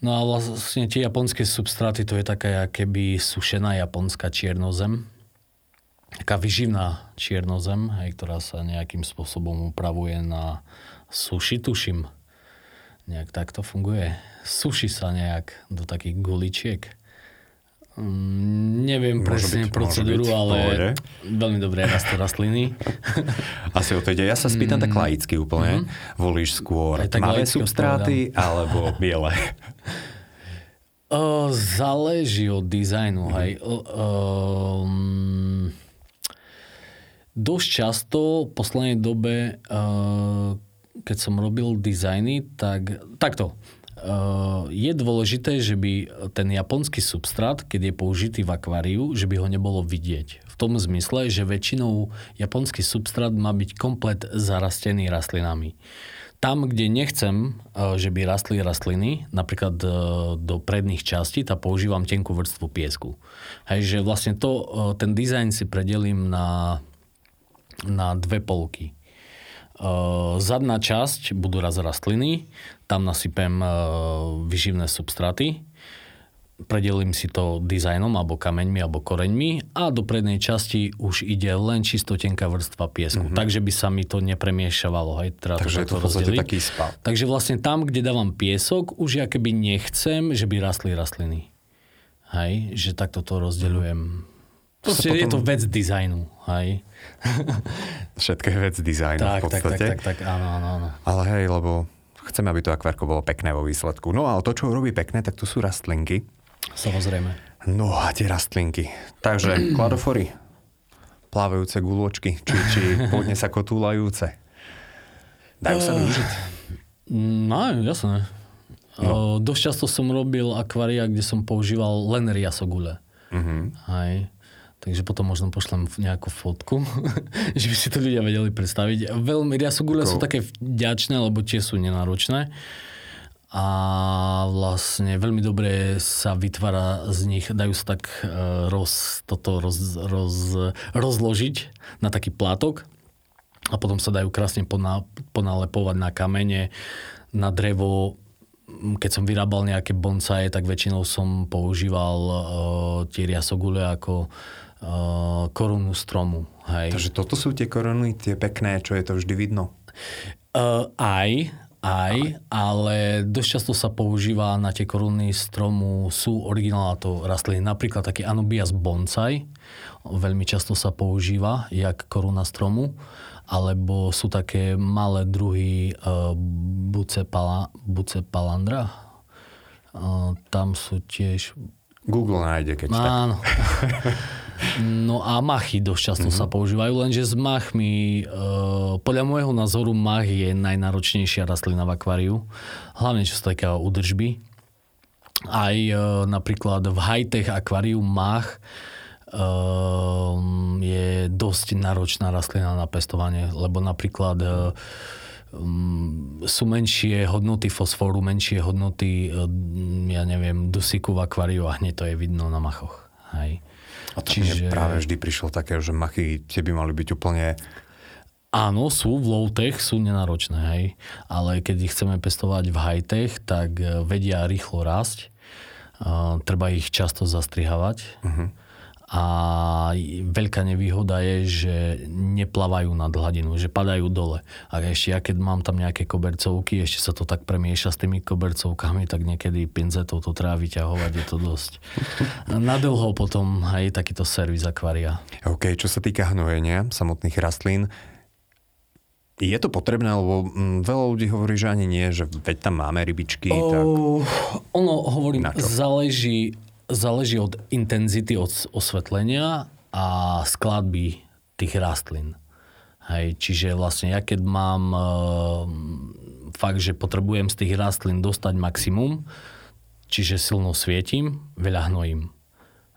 No a vlastne tie japonské substráty, to je taká keby sušená japonská čiernozem taká vyživná čiernozem, hej, ktorá sa nejakým spôsobom upravuje na suši, tuším. Nejak takto funguje. Suši sa nejak do takých guličiek. Mm, neviem
Môže
presne
byť,
procedúru,
byť, v pohode.
ale veľmi dobre rastú rastliny.
Asi o to ide. Ja sa spýtam tak laicky úplne. Volíš skôr
Mm. Aj tak
tmavé substráty alebo biele?
O, záleží od dizajnu, hej. O, um, dosť často v poslednej dobe, uh, keď som robil dizajny, tak takto. Uh, je dôležité, že by ten japonský substrát, keď je použitý v akváriu, že by ho nebolo vidieť. V tom zmysle, že väčšinou japonský substrát má byť komplet zarastený rastlinami. Tam, kde nechcem, eh, že by rastli rastliny, napríklad eh, do predných častí, tak používam tenkú vrstvu piesku. Hej, že vlastne to, eh, ten dizajn si predelím na, na dve polky. Zadná časť budú raz rastliny, tam nasypem uh, vyživné substráty, predelím si to dizajnom alebo kameňmi alebo koreňmi a do prednej časti už ide len čisto tenká vrstva piesku. Mm-hmm. Takže by sa mi to nepremiešavalo. Hej, teda
Takže to podstate
rozdeliť.
taký spad.
Takže vlastne tam, kde dávam piesok, už ja keby nechcem, že by rastli rastliny. Hej, že takto to rozdeľujem. Proste
potom-
je to vec dizajnu, hej.
Všetko je vec dizajnu v
tak, tak, tak,
podstate.
tak, tak, áno, áno, áno.
Ale hej, lebo chceme, aby to akvárko bolo pekné vo výsledku. No ale to, čo robí pekné, tak tu sú rastlinky.
Samozrejme.
No a tie rastlinky. Takže kladofory, plávajúce guľočky, či, či pôvodne sa kotúlajúce. Dajú sa využiť.
No, jasné. No. dosť často som robil akvária, kde som používal len riasogule.
Uh-huh.
Hej. Takže potom možno pošlem nejakú fotku, že by si to ľudia vedeli predstaviť. Veľmi riasogule sú také vďačné, lebo tie sú nenáročné. A vlastne veľmi dobre sa vytvára z nich, dajú sa tak e, roz, toto roz, roz, rozložiť na taký plátok a potom sa dajú krásne pona, ponalepovať na kamene, na drevo. Keď som vyrábal nejaké bonsaje, tak väčšinou som používal uh, tie riasogule ako uh, korunu stromu. Hej.
Takže toto sú tie koruny, tie pekné, čo je to vždy vidno.
Uh, aj, aj, ale dosť často sa používa na tie koruny stromu, sú originálne to rastliny. Napríklad taký Anubias bonsai, veľmi často sa používa, jak koruna stromu, alebo sú také malé druhy uh, bucepala, bucepalandra. Uh, tam sú tiež
Google nájde, keď tak.
No a machy dosť často mm-hmm. sa používajú, lenže s machmi, e, podľa môjho názoru mach je najnáročnejšia rastlina v akváriu, hlavne čo sa týka údržby. Aj e, napríklad v high-tech akváriu mach e, je dosť náročná rastlina na pestovanie, lebo napríklad e, mm, sú menšie hodnoty fosforu, menšie hodnoty, e, ja neviem, dusíku v akváriu a hneď to je vidno na machoch. Hej.
A to Čiže... práve vždy prišlo také, že machy tie by mali byť úplne...
Áno, sú v low-tech, sú nenáročné, hej. Ale keď ich chceme pestovať v high-tech, tak e, vedia rýchlo rásť. Uh, treba ich často zastrihávať. Uh-huh. A veľká nevýhoda je, že neplávajú nad hladinu, že padajú dole. A ešte ja keď mám tam nejaké kobercovky, ešte sa to tak premieša s tými kobercovkami, tak niekedy pinzetou to treba vyťahovať, je to dosť. Nadlho potom aj takýto servis akvária.
OK, čo sa týka hnojenia samotných rastlín, je to potrebné, lebo mm, veľa ľudí hovorí, že ani nie, že veď tam máme rybičky, oh. tak...
Ono, hovorím,
Na
záleží, záleží od intenzity od osvetlenia a skladby tých rastlín. Hej, čiže vlastne ja keď mám e, fakt, že potrebujem z tých rastlín dostať maximum, čiže silno svietim, veľa hnojím.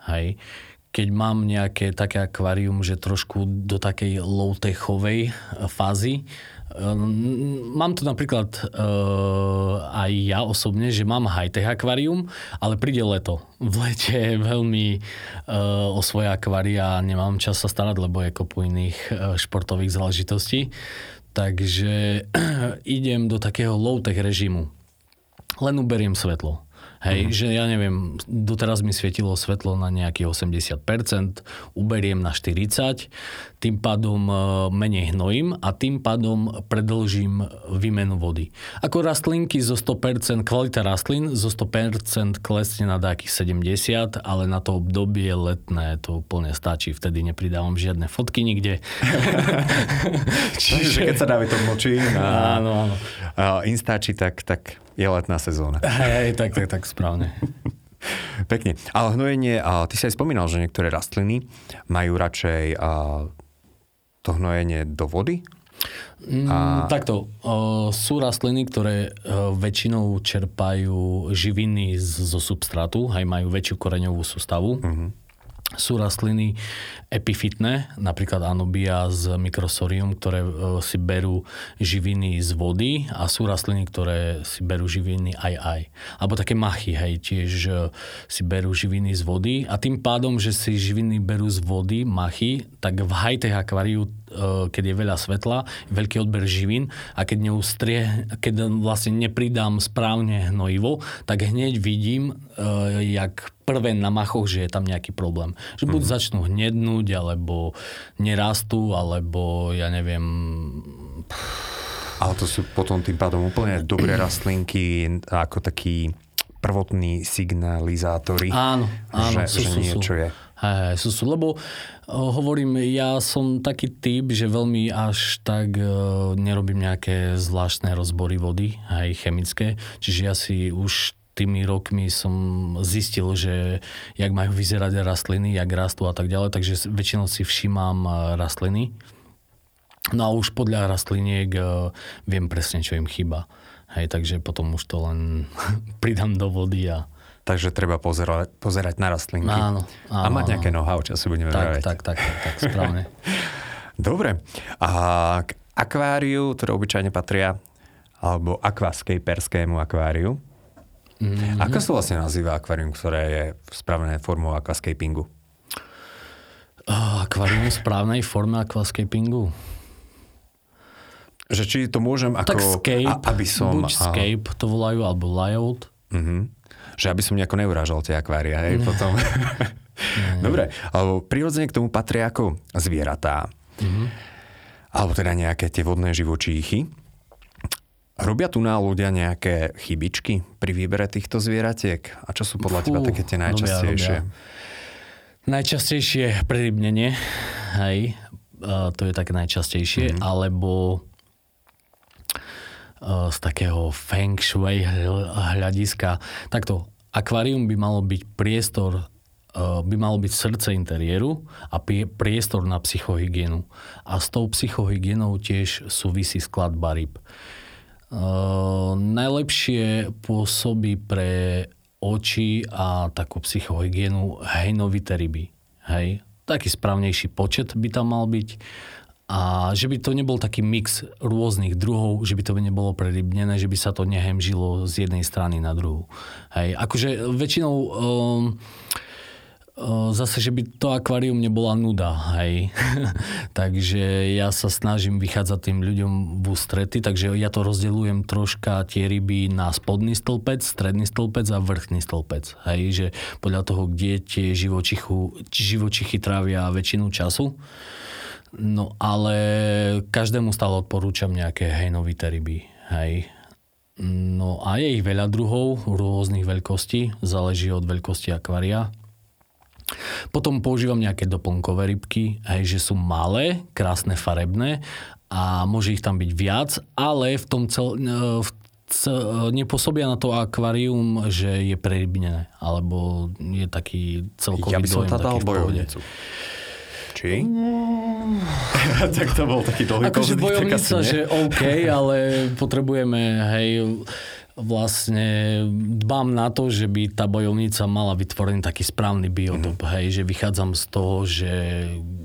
Hej. Keď mám nejaké také akvárium, že trošku do takej low-techovej fázy, um, mám to napríklad uh, aj ja osobne, že mám high-tech akvárium, ale príde leto. V lete je veľmi uh, o svoje akvária nemám čas sa starať, lebo je kopu iných uh, športových záležitostí. Takže idem do takého low-tech režimu. Len uberiem svetlo. Hej, mm. že ja neviem, doteraz mi svietilo svetlo na nejakých 80%, uberiem na 40%, tým pádom e, menej hnojím a tým pádom predlžím výmenu vody. Ako rastlinky zo 100%, kvalita rastlín zo 100% klesne na nejakých 70, ale na to obdobie letné to úplne stačí, vtedy nepridávam žiadne fotky nikde.
Čiže keď sa dáve to močí na
Áno, áno.
Instači, tak, tak je letná sezóna.
Hej, tak, tak, tak správne.
Pekne. Ale hnojenie, ty si aj spomínal, že niektoré rastliny majú radšej to hnojenie do vody?
A... Takto, sú rastliny, ktoré o, väčšinou čerpajú živiny zo substrátu, aj majú väčšiu koreňovú sústavu. Uh-huh. Sú rastliny epifitné, napríklad anobia z mikrosorium, ktoré e, si berú živiny z vody a sú rastliny, ktoré si berú živiny aj aj. Alebo také machy, hej, tiež e, si berú živiny z vody a tým pádom, že si živiny berú z vody, machy, tak v high-tech akváriu e, keď je veľa svetla, veľký odber živín a keď, neustrie, keď vlastne nepridám správne hnojivo, tak hneď vidím, jak prvé na machoch, že je tam nejaký problém. Že buď mm-hmm. začnú hnednúť, alebo nerastú, alebo ja neviem...
Ale to sú potom tým pádom úplne dobré rastlinky, ako taký prvotní signalizátory.
Áno, áno,
že,
sú,
že
sú,
niečo
sú.
je.
Hej, sú, sú, lebo uh, hovorím, ja som taký typ, že veľmi až tak uh, nerobím nejaké zvláštne rozbory vody, aj chemické, čiže ja si už tými rokmi som zistil, že jak majú vyzerať rastliny, jak rastú a tak ďalej, takže väčšinou si všímam uh, rastliny. No a už podľa rastliniek uh, viem presne, čo im chýba. Hej, takže potom už to len pridám do vody a
Takže treba pozerať, pozerať na rastlinky.
Áno, áno,
a mať nejaké
áno.
know-how, čo si budeme
tak,
vraviť.
tak, tak, tak, tak, správne.
Dobre. A k akváriu, ktoré obyčajne patria, alebo akvascaperskému akváriu.
Mhm.
Mm-hmm. Ako sa vlastne nazýva akvárium, ktoré je spravené formou aquascapingu?
Uh, akvárium v správnej forme aquascapingu.
Že či to môžem ako...
Tak scape,
a, aby som...
buď
aha,
scape to volajú, alebo layout.
mhm. Že aby som nejako neurážal tie akvária, hej, potom. Dobre, alebo prirodzene k tomu patria ako zvieratá.
Mhm.
Alebo teda nejaké tie vodné živočíchy. Robia tu na ľudia nejaké chybičky pri výbere týchto zvieratiek? A čo sú podľa
Fú,
teba také tie najčastejšie?
robia. Najčastejšie prerybnenie, hej, uh, to je také najčastejšie, mm-hmm. alebo uh, z takého feng shui hľadiska. Takto, akvárium by malo byť priestor, uh, by malo byť srdce interiéru a prie- priestor na psychohygienu. A s tou psychohygienou tiež súvisí skladba ryb. Uh, najlepšie pôsobí pre oči a takú psychohygienu hejnovité ryby. Hej. Taký správnejší počet by tam mal byť. A že by to nebol taký mix rôznych druhov, že by to nebolo prerybnené, že by sa to nehemžilo z jednej strany na druhú. Hej. Akože väčšinou um, zase, že by to akvárium nebola nuda, hej. takže ja sa snažím vychádzať tým ľuďom v ústrety, takže ja to rozdeľujem troška tie ryby na spodný stĺpec, stredný stĺpec a vrchný stĺpec, hej, že podľa toho, kde tie živočichu, živočichy trávia väčšinu času. No ale každému stále odporúčam nejaké hejnovité ryby, hej. No a je ich veľa druhov, rôznych veľkostí, záleží od veľkosti akvária. Potom používam nejaké doplnkové rybky, hej, že sú malé, krásne, farebné a môže ich tam byť viac, ale v tom cel, v c- nepôsobia na to akvárium, že je prerybnené, alebo je taký celkový
Ja by som tam dal bojovnicu. Či? tak to bol taký dlhý
Akože bojovnica, že OK, ale potrebujeme, hej, vlastne dbám na to, že by tá bojovnica mala vytvorený taký správny biotop, mm-hmm. hej, že vychádzam z toho, že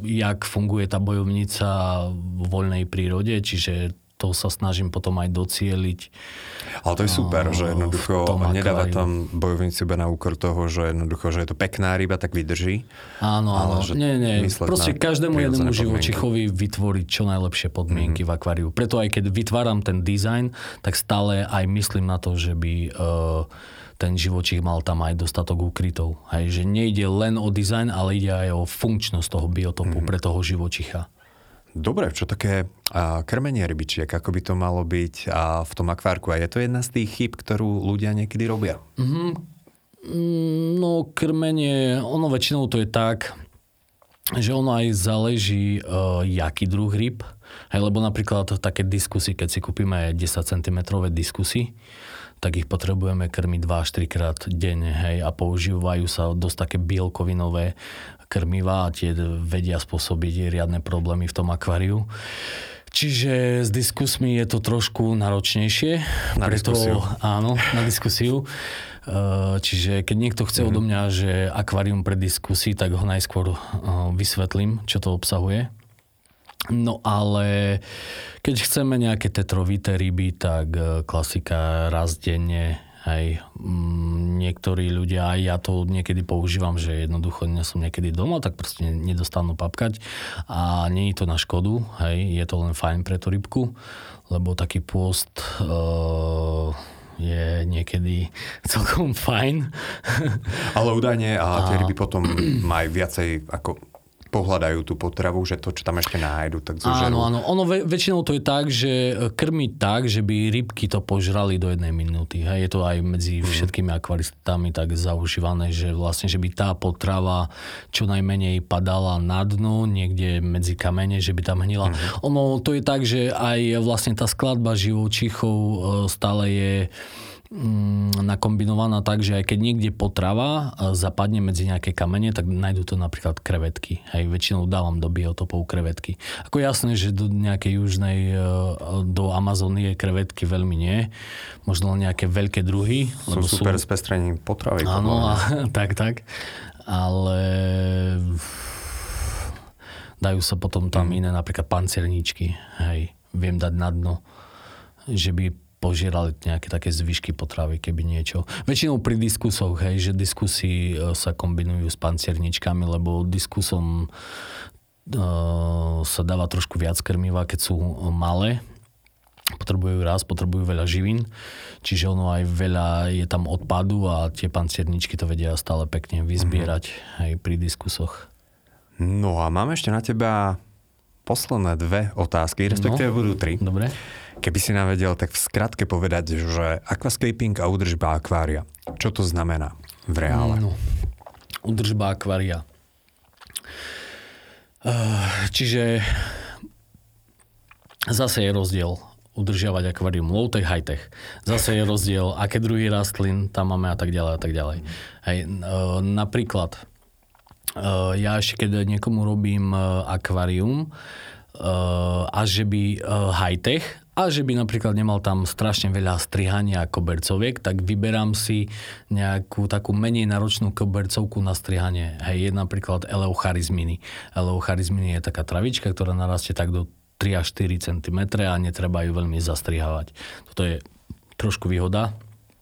jak funguje tá bojovnica v voľnej prírode, čiže to sa snažím potom aj docieliť.
Ale to je super, že jednoducho nedáva tam bojovnicu iba na úkor toho, že jednoducho, že je to pekná ryba, tak vydrží.
Áno, áno. Nie, nie. Proste každému jednému živočichovi vytvoriť čo najlepšie podmienky
Mhm.
mm-hmm. v akváriu. Preto aj keď vytváram ten dizajn, tak stále aj myslím na to, že by uh, ten živočich mal tam aj dostatok úkrytov. Hej, že nejde len o dizajn, ale ide aj o funkčnosť toho biotopu
Mhm.
mm-hmm. pre toho živočicha.
Dobre, čo také a, krmenie rybičiek, ako by to malo byť a, v tom akvárku? A je to jedna z tých chyb, ktorú ľudia niekedy robia?
Mm, No, krmenie, ono väčšinou to je tak, že ono aj záleží, uh, jaký druh ryb. Hej, lebo napríklad také diskusy, keď si kúpime 10 cm diskusy, tak ich potrebujeme krmiť 2 až 3 krát denne, hej, a používajú sa dosť také bielkovinové krmiva a tie vedia spôsobiť riadne problémy v tom akváriu. Čiže s diskusmi je to trošku náročnejšie.
Na diskusiu.
Áno, na diskusiu. Eh, Čiže keď niekto chce odo mňa, že akvárium pre diskusy, tak ho najskôr eh, vysvetlím, čo to obsahuje. No ale keď chceme nejaké tetrovité ryby, tak eh, klasika raz denne, hej, mm, niektorí ľudia, aj ja to niekedy používam, že jednoducho nie som niekedy doma, tak proste nedostanú papkať a nie je to na škodu, hej, je to len fajn pre tú rybku, lebo taký pôst uh, je niekedy celkom fajn.
Ale údajne a tie ryby potom majú viacej ako pohľadajú tú potravu, že to, čo tam ešte nájdu, tak zožerú.
Áno, áno. Ono ve, väčšinou to je tak, že krmiť tak, že by rybky to požrali do jednej minúty. Hej. Je to aj medzi
Mhm.
všetkými akvaristami tak zaužívané, že vlastne, že by tá potrava čo najmenej padala na dno, niekde medzi kamene, že by tam hnila.
Mhm.
Ono to je tak, že aj vlastne tá skladba živočíchov e, stále je nakombinovaná tak, že aj keď niekde potrava e, zapadne medzi nejaké kamene, tak nájdú to napríklad krevetky. Hej, väčšinou dávam do biotopov krevetky. Ako jasné, že do nejakej južnej, e, do Amazónie krevetky veľmi nie. Možno nejaké veľké druhy.
Sú
lebo
super spestrením potravy.
Áno, a, tak, tak. Ale dajú sa potom tam
Mhm.
iné, napríklad pancerníčky. Hej, viem dať na dno, že by požierali nejaké také zvyšky potravy, keby niečo. Väčšinou pri diskusoch, hej, že diskusy e, sa kombinujú s pancierničkami, lebo diskusom e, sa dáva trošku viac krmiva, keď sú malé, potrebujú raz, potrebujú veľa živín, čiže ono aj veľa je tam odpadu a tie pancierničky to vedia stále pekne vyzbierať aj pri diskusoch.
No a mám ešte na teba posledné dve otázky, respektíve
No.
budú tri.
Dobre?
Keby si nám vedel tak v skratke povedať, že aquascaping a údržba akvária. Čo to znamená v reále?
No. Udržba akvária. Eh, Čiže zase je rozdiel udržiavať akvárium low-tech, high-tech. Zase je rozdiel, aké druhy rastlín tam máme a tak ďalej a tak ďalej. Hej, eh, napríklad, ja ešte keď niekomu robím eh, akvárium, eh, a že by eh, high-tech, a že by napríklad nemal tam strašne veľa strihania kobercoviek, tak vyberám si nejakú takú menej náročnú kobercovku na strihanie. Hej, je napríklad Eleucharizminy. Eleucharizminy je taká travička, ktorá narastie tak do 3 až 4 cm a netreba ju veľmi zastrihávať. Toto je trošku výhoda,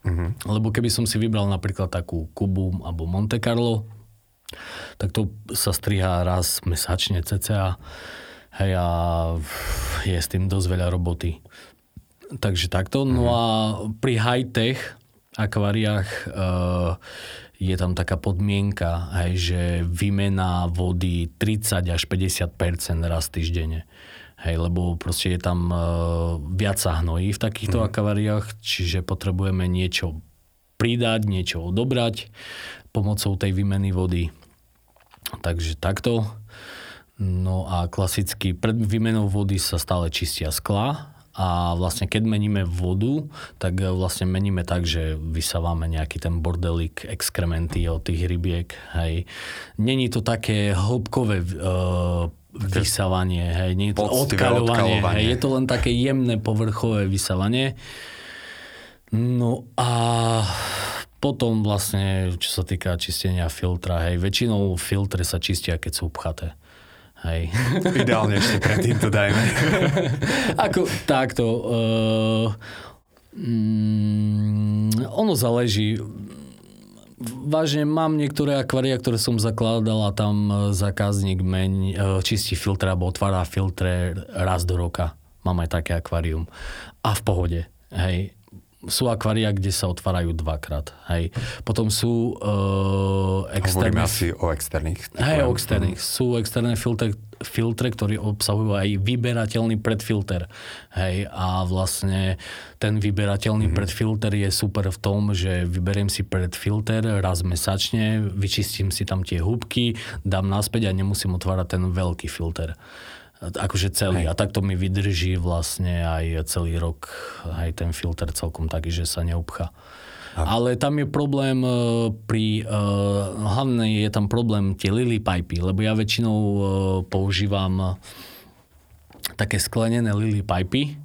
Mhm.
lebo keby som si vybral napríklad takú Kubu alebo Monte Carlo, tak to sa striha raz mesačne cca. Hej, a je s tým dosť veľa roboty. Takže takto. No a pri high-tech akváriách e, je tam taká podmienka, hej, že výmena vody 30 až 50% raz týždenne. Hej, lebo proste je tam e, viac sa hnojí v takýchto mm. akváriách, čiže potrebujeme niečo pridať, niečo odobrať pomocou tej výmeny vody. Takže takto. No a klasicky pred výmenou vody sa stále čistia skla a vlastne keď meníme vodu, tak vlastne meníme tak, že vysávame nejaký ten bordelík, exkrementy od tých rybiek. Hej. Není to také hĺbkové uh, vysávanie, hej. Nie je to odkaľovanie. hej. Je to len také jemné povrchové vysávanie. No a potom vlastne, čo sa týka čistenia filtra, hej, väčšinou filtre sa čistia, keď sú upchaté. Hej.
Ideálne ešte predtým to dajme.
Ako takto. Uh, mm, ono záleží. Vážne mám niektoré akvária, ktoré som zakladal a tam eh, zákazník meň, eh, čistí filtre alebo otvára filtre raz do roka. Mám aj také akvárium. A v pohode. Hej. Sú akvária, kde sa otvárajú dvakrát. Hej. Potom sú uh,
Hovoríme
externé
asi o externých.
Hej, o externých. Sú externé filtre, filtre, ktoré obsahujú aj vyberateľný predfilter. Hej, a vlastne ten vyberateľný mm-hmm. predfilter je super v tom, že vyberiem si predfilter raz mesačne, vyčistím si tam tie húbky, dám naspäť a nemusím otvárať ten veľký filter. Akože celý. Hej. A takto mi vydrží vlastne aj celý rok aj ten filter celkom taký, že sa neupcha. Ale tam je problém e, pri, uh, hlavne je tam problém tie lily pipy, lebo ja väčšinou uh, používam e, také sklenené lily pipy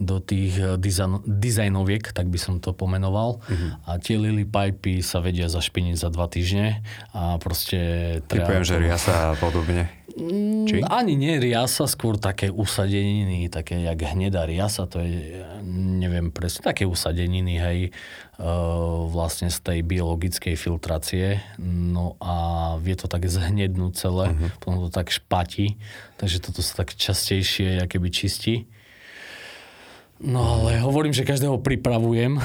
do tých dizajn, dizajnoviek, tak by som to pomenoval. Uh-huh. A tie lily pipy sa vedia zašpiniť za dva týždne a proste...
Typujem, že riasa a podobne. Či?
Ani nie riasa, skôr také usadeniny, také jak hnedá riasa, to je, neviem presne, také usadeniny, hej, uh, vlastne z tej biologickej filtrácie. No a vie to tak zhnednúť celé, uh-huh. potom to tak špatí, takže toto sa tak častejšie keby čistí. No ale hovorím, že každého pripravujem, eh,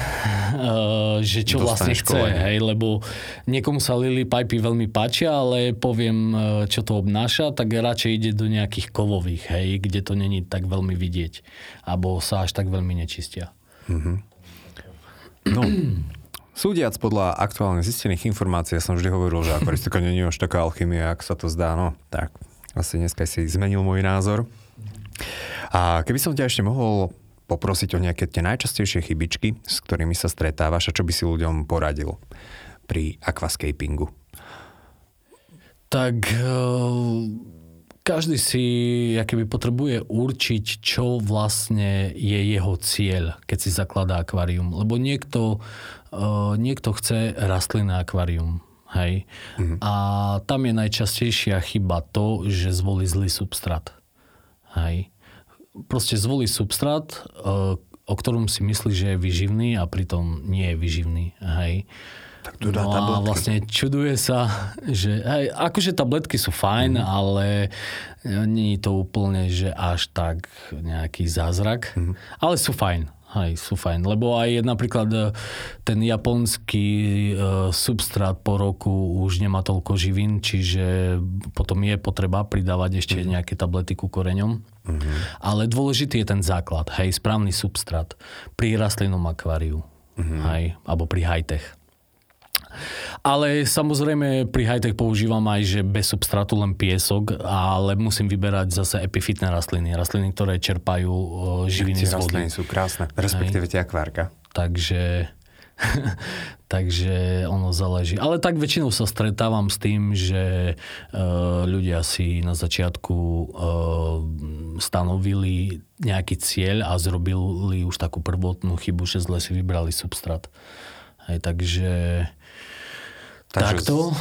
že čo vlastne chce, hej, lebo niekomu sa lily pipey veľmi páčia, ale poviem, eh, čo to obnáša, tak radšej ide do nejakých kovových, hej, kde to není tak veľmi vidieť, alebo sa až tak veľmi nečistia.
No, súdiac podľa aktuálne zistených informácií, ja som vždy hovoril, že akuristika nie je až taká alchymia, ak sa to zdá, no tak asi dneska si zmenil môj názor. A keby som ťa ešte mohol poprosiť o nejaké tie najčastejšie chybičky, s ktorými sa stretávaš a čo by si ľuďom poradil pri aquascapingu.
Tak eh, každý si keby potrebuje určiť, čo vlastne je jeho cieľ, keď si zakladá akvárium. Lebo niekto, eh, niekto chce rastlinné akvárium. Hej. A tam je najčastejšia chyba to, že zvolí zlý substrát. Hej. Proste zvolí substrát, eh, o ktorom si myslí, že je vyživný a pritom nie je vyživný. Hej.
Tak tu dá
no a
tabletky.
vlastne čuduje sa, že hej, akože tabletky sú fajn, mm. ale nie je to úplne, že až tak nejaký zázrak. Mm. Ale sú fajn. Hej, sú fajn. Lebo aj napríklad e, ten japonský e, substrát po roku už nemá toľko živín, čiže potom je potreba pridávať ešte mm. nejaké tablety ku koreňom. Mm-hmm. Ale dôležitý je ten základ, hej, správny substrát pri rastlinnom akváriu. Mm-hmm. Hej, alebo pri high-tech. Ale samozrejme pri high-tech používam aj, že bez substrátu len piesok, ale musím vyberať zase epifitné rastliny. Rastliny, ktoré čerpajú e, živiny z vody.
rastliny sú krásne, respektíve tie akvárka.
Takže, takže ono záleží. Ale tak väčšinou sa stretávam s tým, že uh, ľudia si na začiatku uh, stanovili nejaký cieľ a zrobili už takú prvotnú chybu, že zle si vybrali substrát. Hej, takže,
Takže
takto.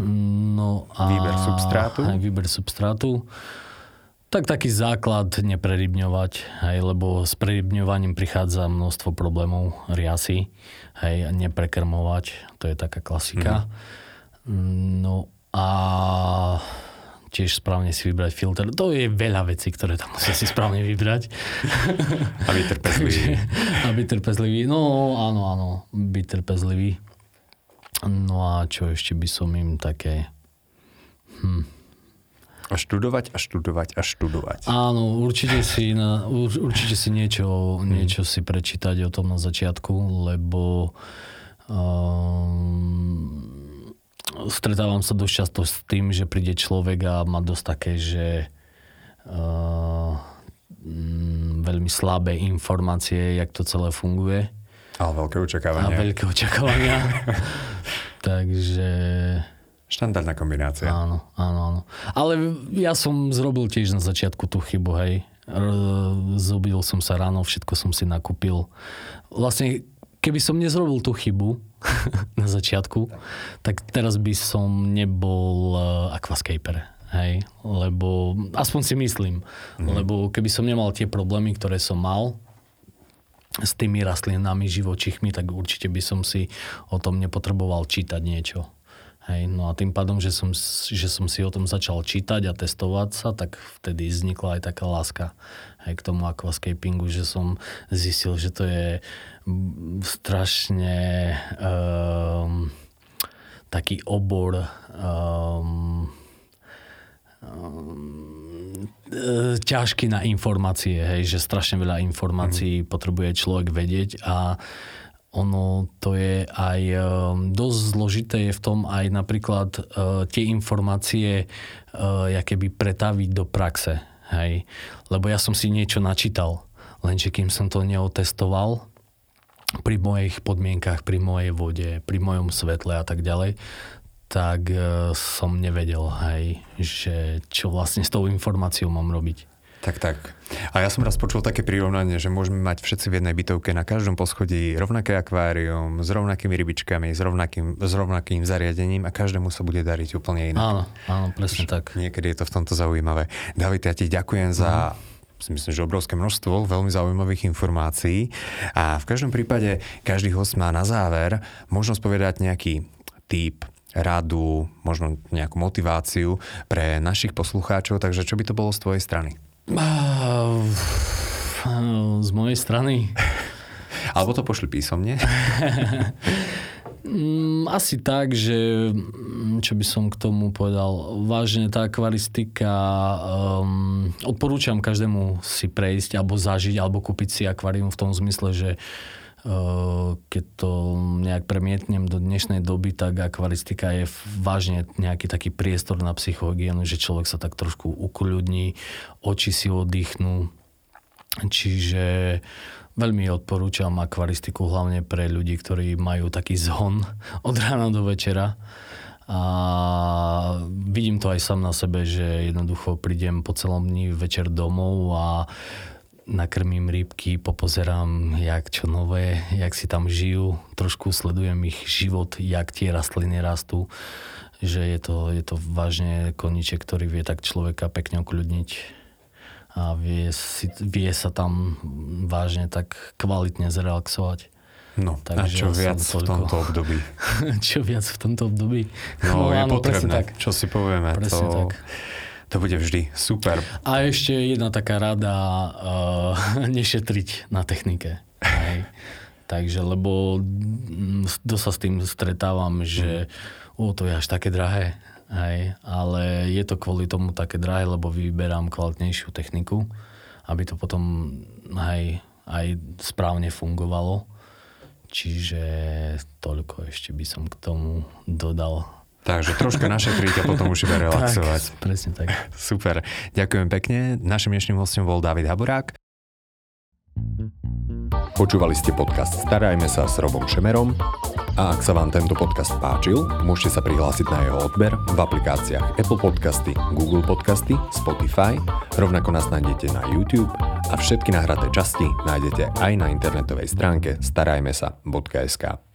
No a,
Výber substrátu.
Aj výber substrátu. Tak taký základ neprerybňovať, hej, lebo s prerybňovaním prichádza množstvo problémov, riasy, hej, neprekrmovať, to je taká klasika. Mm. No a tiež správne si vybrať filter. To je veľa vecí, ktoré tam musia si správne vybrať.
A byť trpezlivý.
a byť trpezlivý. No áno, áno, byť trpezlivý. No a čo ešte by som im také...
A študovať a študovať a študovať.
Áno, určite si, na, ur- určite si niečo, niečo si prečítať o tom na začiatku, lebo um, stretávam sa dosť často s tým, že príde človek a má dosť také, že uh, veľmi slabé informácie, jak to celé funguje
Ale veľké
a
očakávania.
veľké očakávania. Takže
Štandardná kombinácia.
Áno, áno, áno. Ale ja som zrobil tiež na začiatku tú chybu, hej. Zobudil som sa ráno, všetko som si nakúpil. Vlastne, keby som nezrobil tú chybu na začiatku, tak teraz by som nebol uh, aquascaper. Hej, lebo aspoň si myslím, mm. lebo keby som nemal tie problémy, ktoré som mal s tými rastlinami, živočichmi, tak určite by som si o tom nepotreboval čítať niečo. Hej, no a tým pádom, že som, že som si o tom začal čítať a testovať sa, tak vtedy vznikla aj taká láska hej, k tomu aquascapingu, že som zistil, že to je strašne um, taký obor um, ťažký na informácie, hej, že strašne veľa informácií mm. potrebuje človek vedieť a ono to je aj e, dosť zložité je v tom aj napríklad e, tie informácie e, keby pretaviť do praxe. Hej. Lebo ja som si niečo načítal, lenže kým som to neotestoval pri mojich podmienkach, pri mojej vode, pri mojom svetle a tak ďalej, tak e, som nevedel, hej, že čo vlastne s tou informáciou mám robiť.
Tak, tak. A ja som raz počul také prirovnanie, že môžeme mať všetci v jednej bytovke na každom poschodí rovnaké akvárium, s rovnakými rybičkami, s rovnakým, s rovnakým zariadením a každému sa bude dariť úplne inak.
Áno, áno, presne tak.
Niekedy je to v tomto zaujímavé. David, ja ti ďakujem za si myslím, že obrovské množstvo veľmi zaujímavých informácií a v každom prípade každý host má na záver možnosť povedať nejaký typ, radu, možno nejakú motiváciu pre našich poslucháčov, takže čo by to bolo z tvojej strany?
Z mojej strany.
Alebo to pošli písomne.
Mm, asi tak, že mm, čo by som k tomu povedal, vážne tá akvaristika, um, odporúčam každému si prejsť alebo zažiť alebo kúpiť si akvárium v tom zmysle, že uh, keď to nejak premietnem do dnešnej doby, tak akvaristika je vážne nejaký taký priestor na psychohygienu, že človek sa tak trošku ukľudní, oči si oddychnú, čiže Veľmi odporúčam akvaristiku hlavne pre ľudí, ktorí majú taký zhon od rána do večera. A vidím to aj sám na sebe, že jednoducho prídem po celom dni večer domov a nakrmím rybky, popozerám, jak čo nové, jak si tam žijú, trošku sledujem ich život, jak tie rastliny rastú, že je to, je to vážne koniček, ktorý vie tak človeka pekne ukľudniť a vie, si, vie sa tam vážne tak kvalitne zrelaxovať.
No, Takže a čo viac toľko... v tomto období?
čo viac v tomto období?
No, no je áno, potrebné, tak. čo si povieme.
Presne
to,
tak.
To bude vždy super.
A ešte jedna taká rada, uh, nešetriť na technike. Hej. Takže, lebo dosť sa s tým stretávam, že mm. o, to je až také drahé. Hej, ale je to kvôli tomu také drahé, lebo vyberám kvalitnejšiu techniku, aby to potom hej, aj správne fungovalo. Čiže toľko ešte by som k tomu dodal.
Takže troška našetriť a potom už iba relaxovať.
Tak, presne tak.
Super. Ďakujem pekne. Našim dnešným hostom bol David Haborák. Počúvali ste podcast Starajme sa s Robom Šemerom a ak sa vám tento podcast páčil, môžete sa prihlásiť na jeho odber v aplikáciách Apple Podcasty, Google Podcasty, Spotify, rovnako nás nájdete na YouTube a všetky nahraté časti nájdete aj na internetovej stránke starajmesa.sk.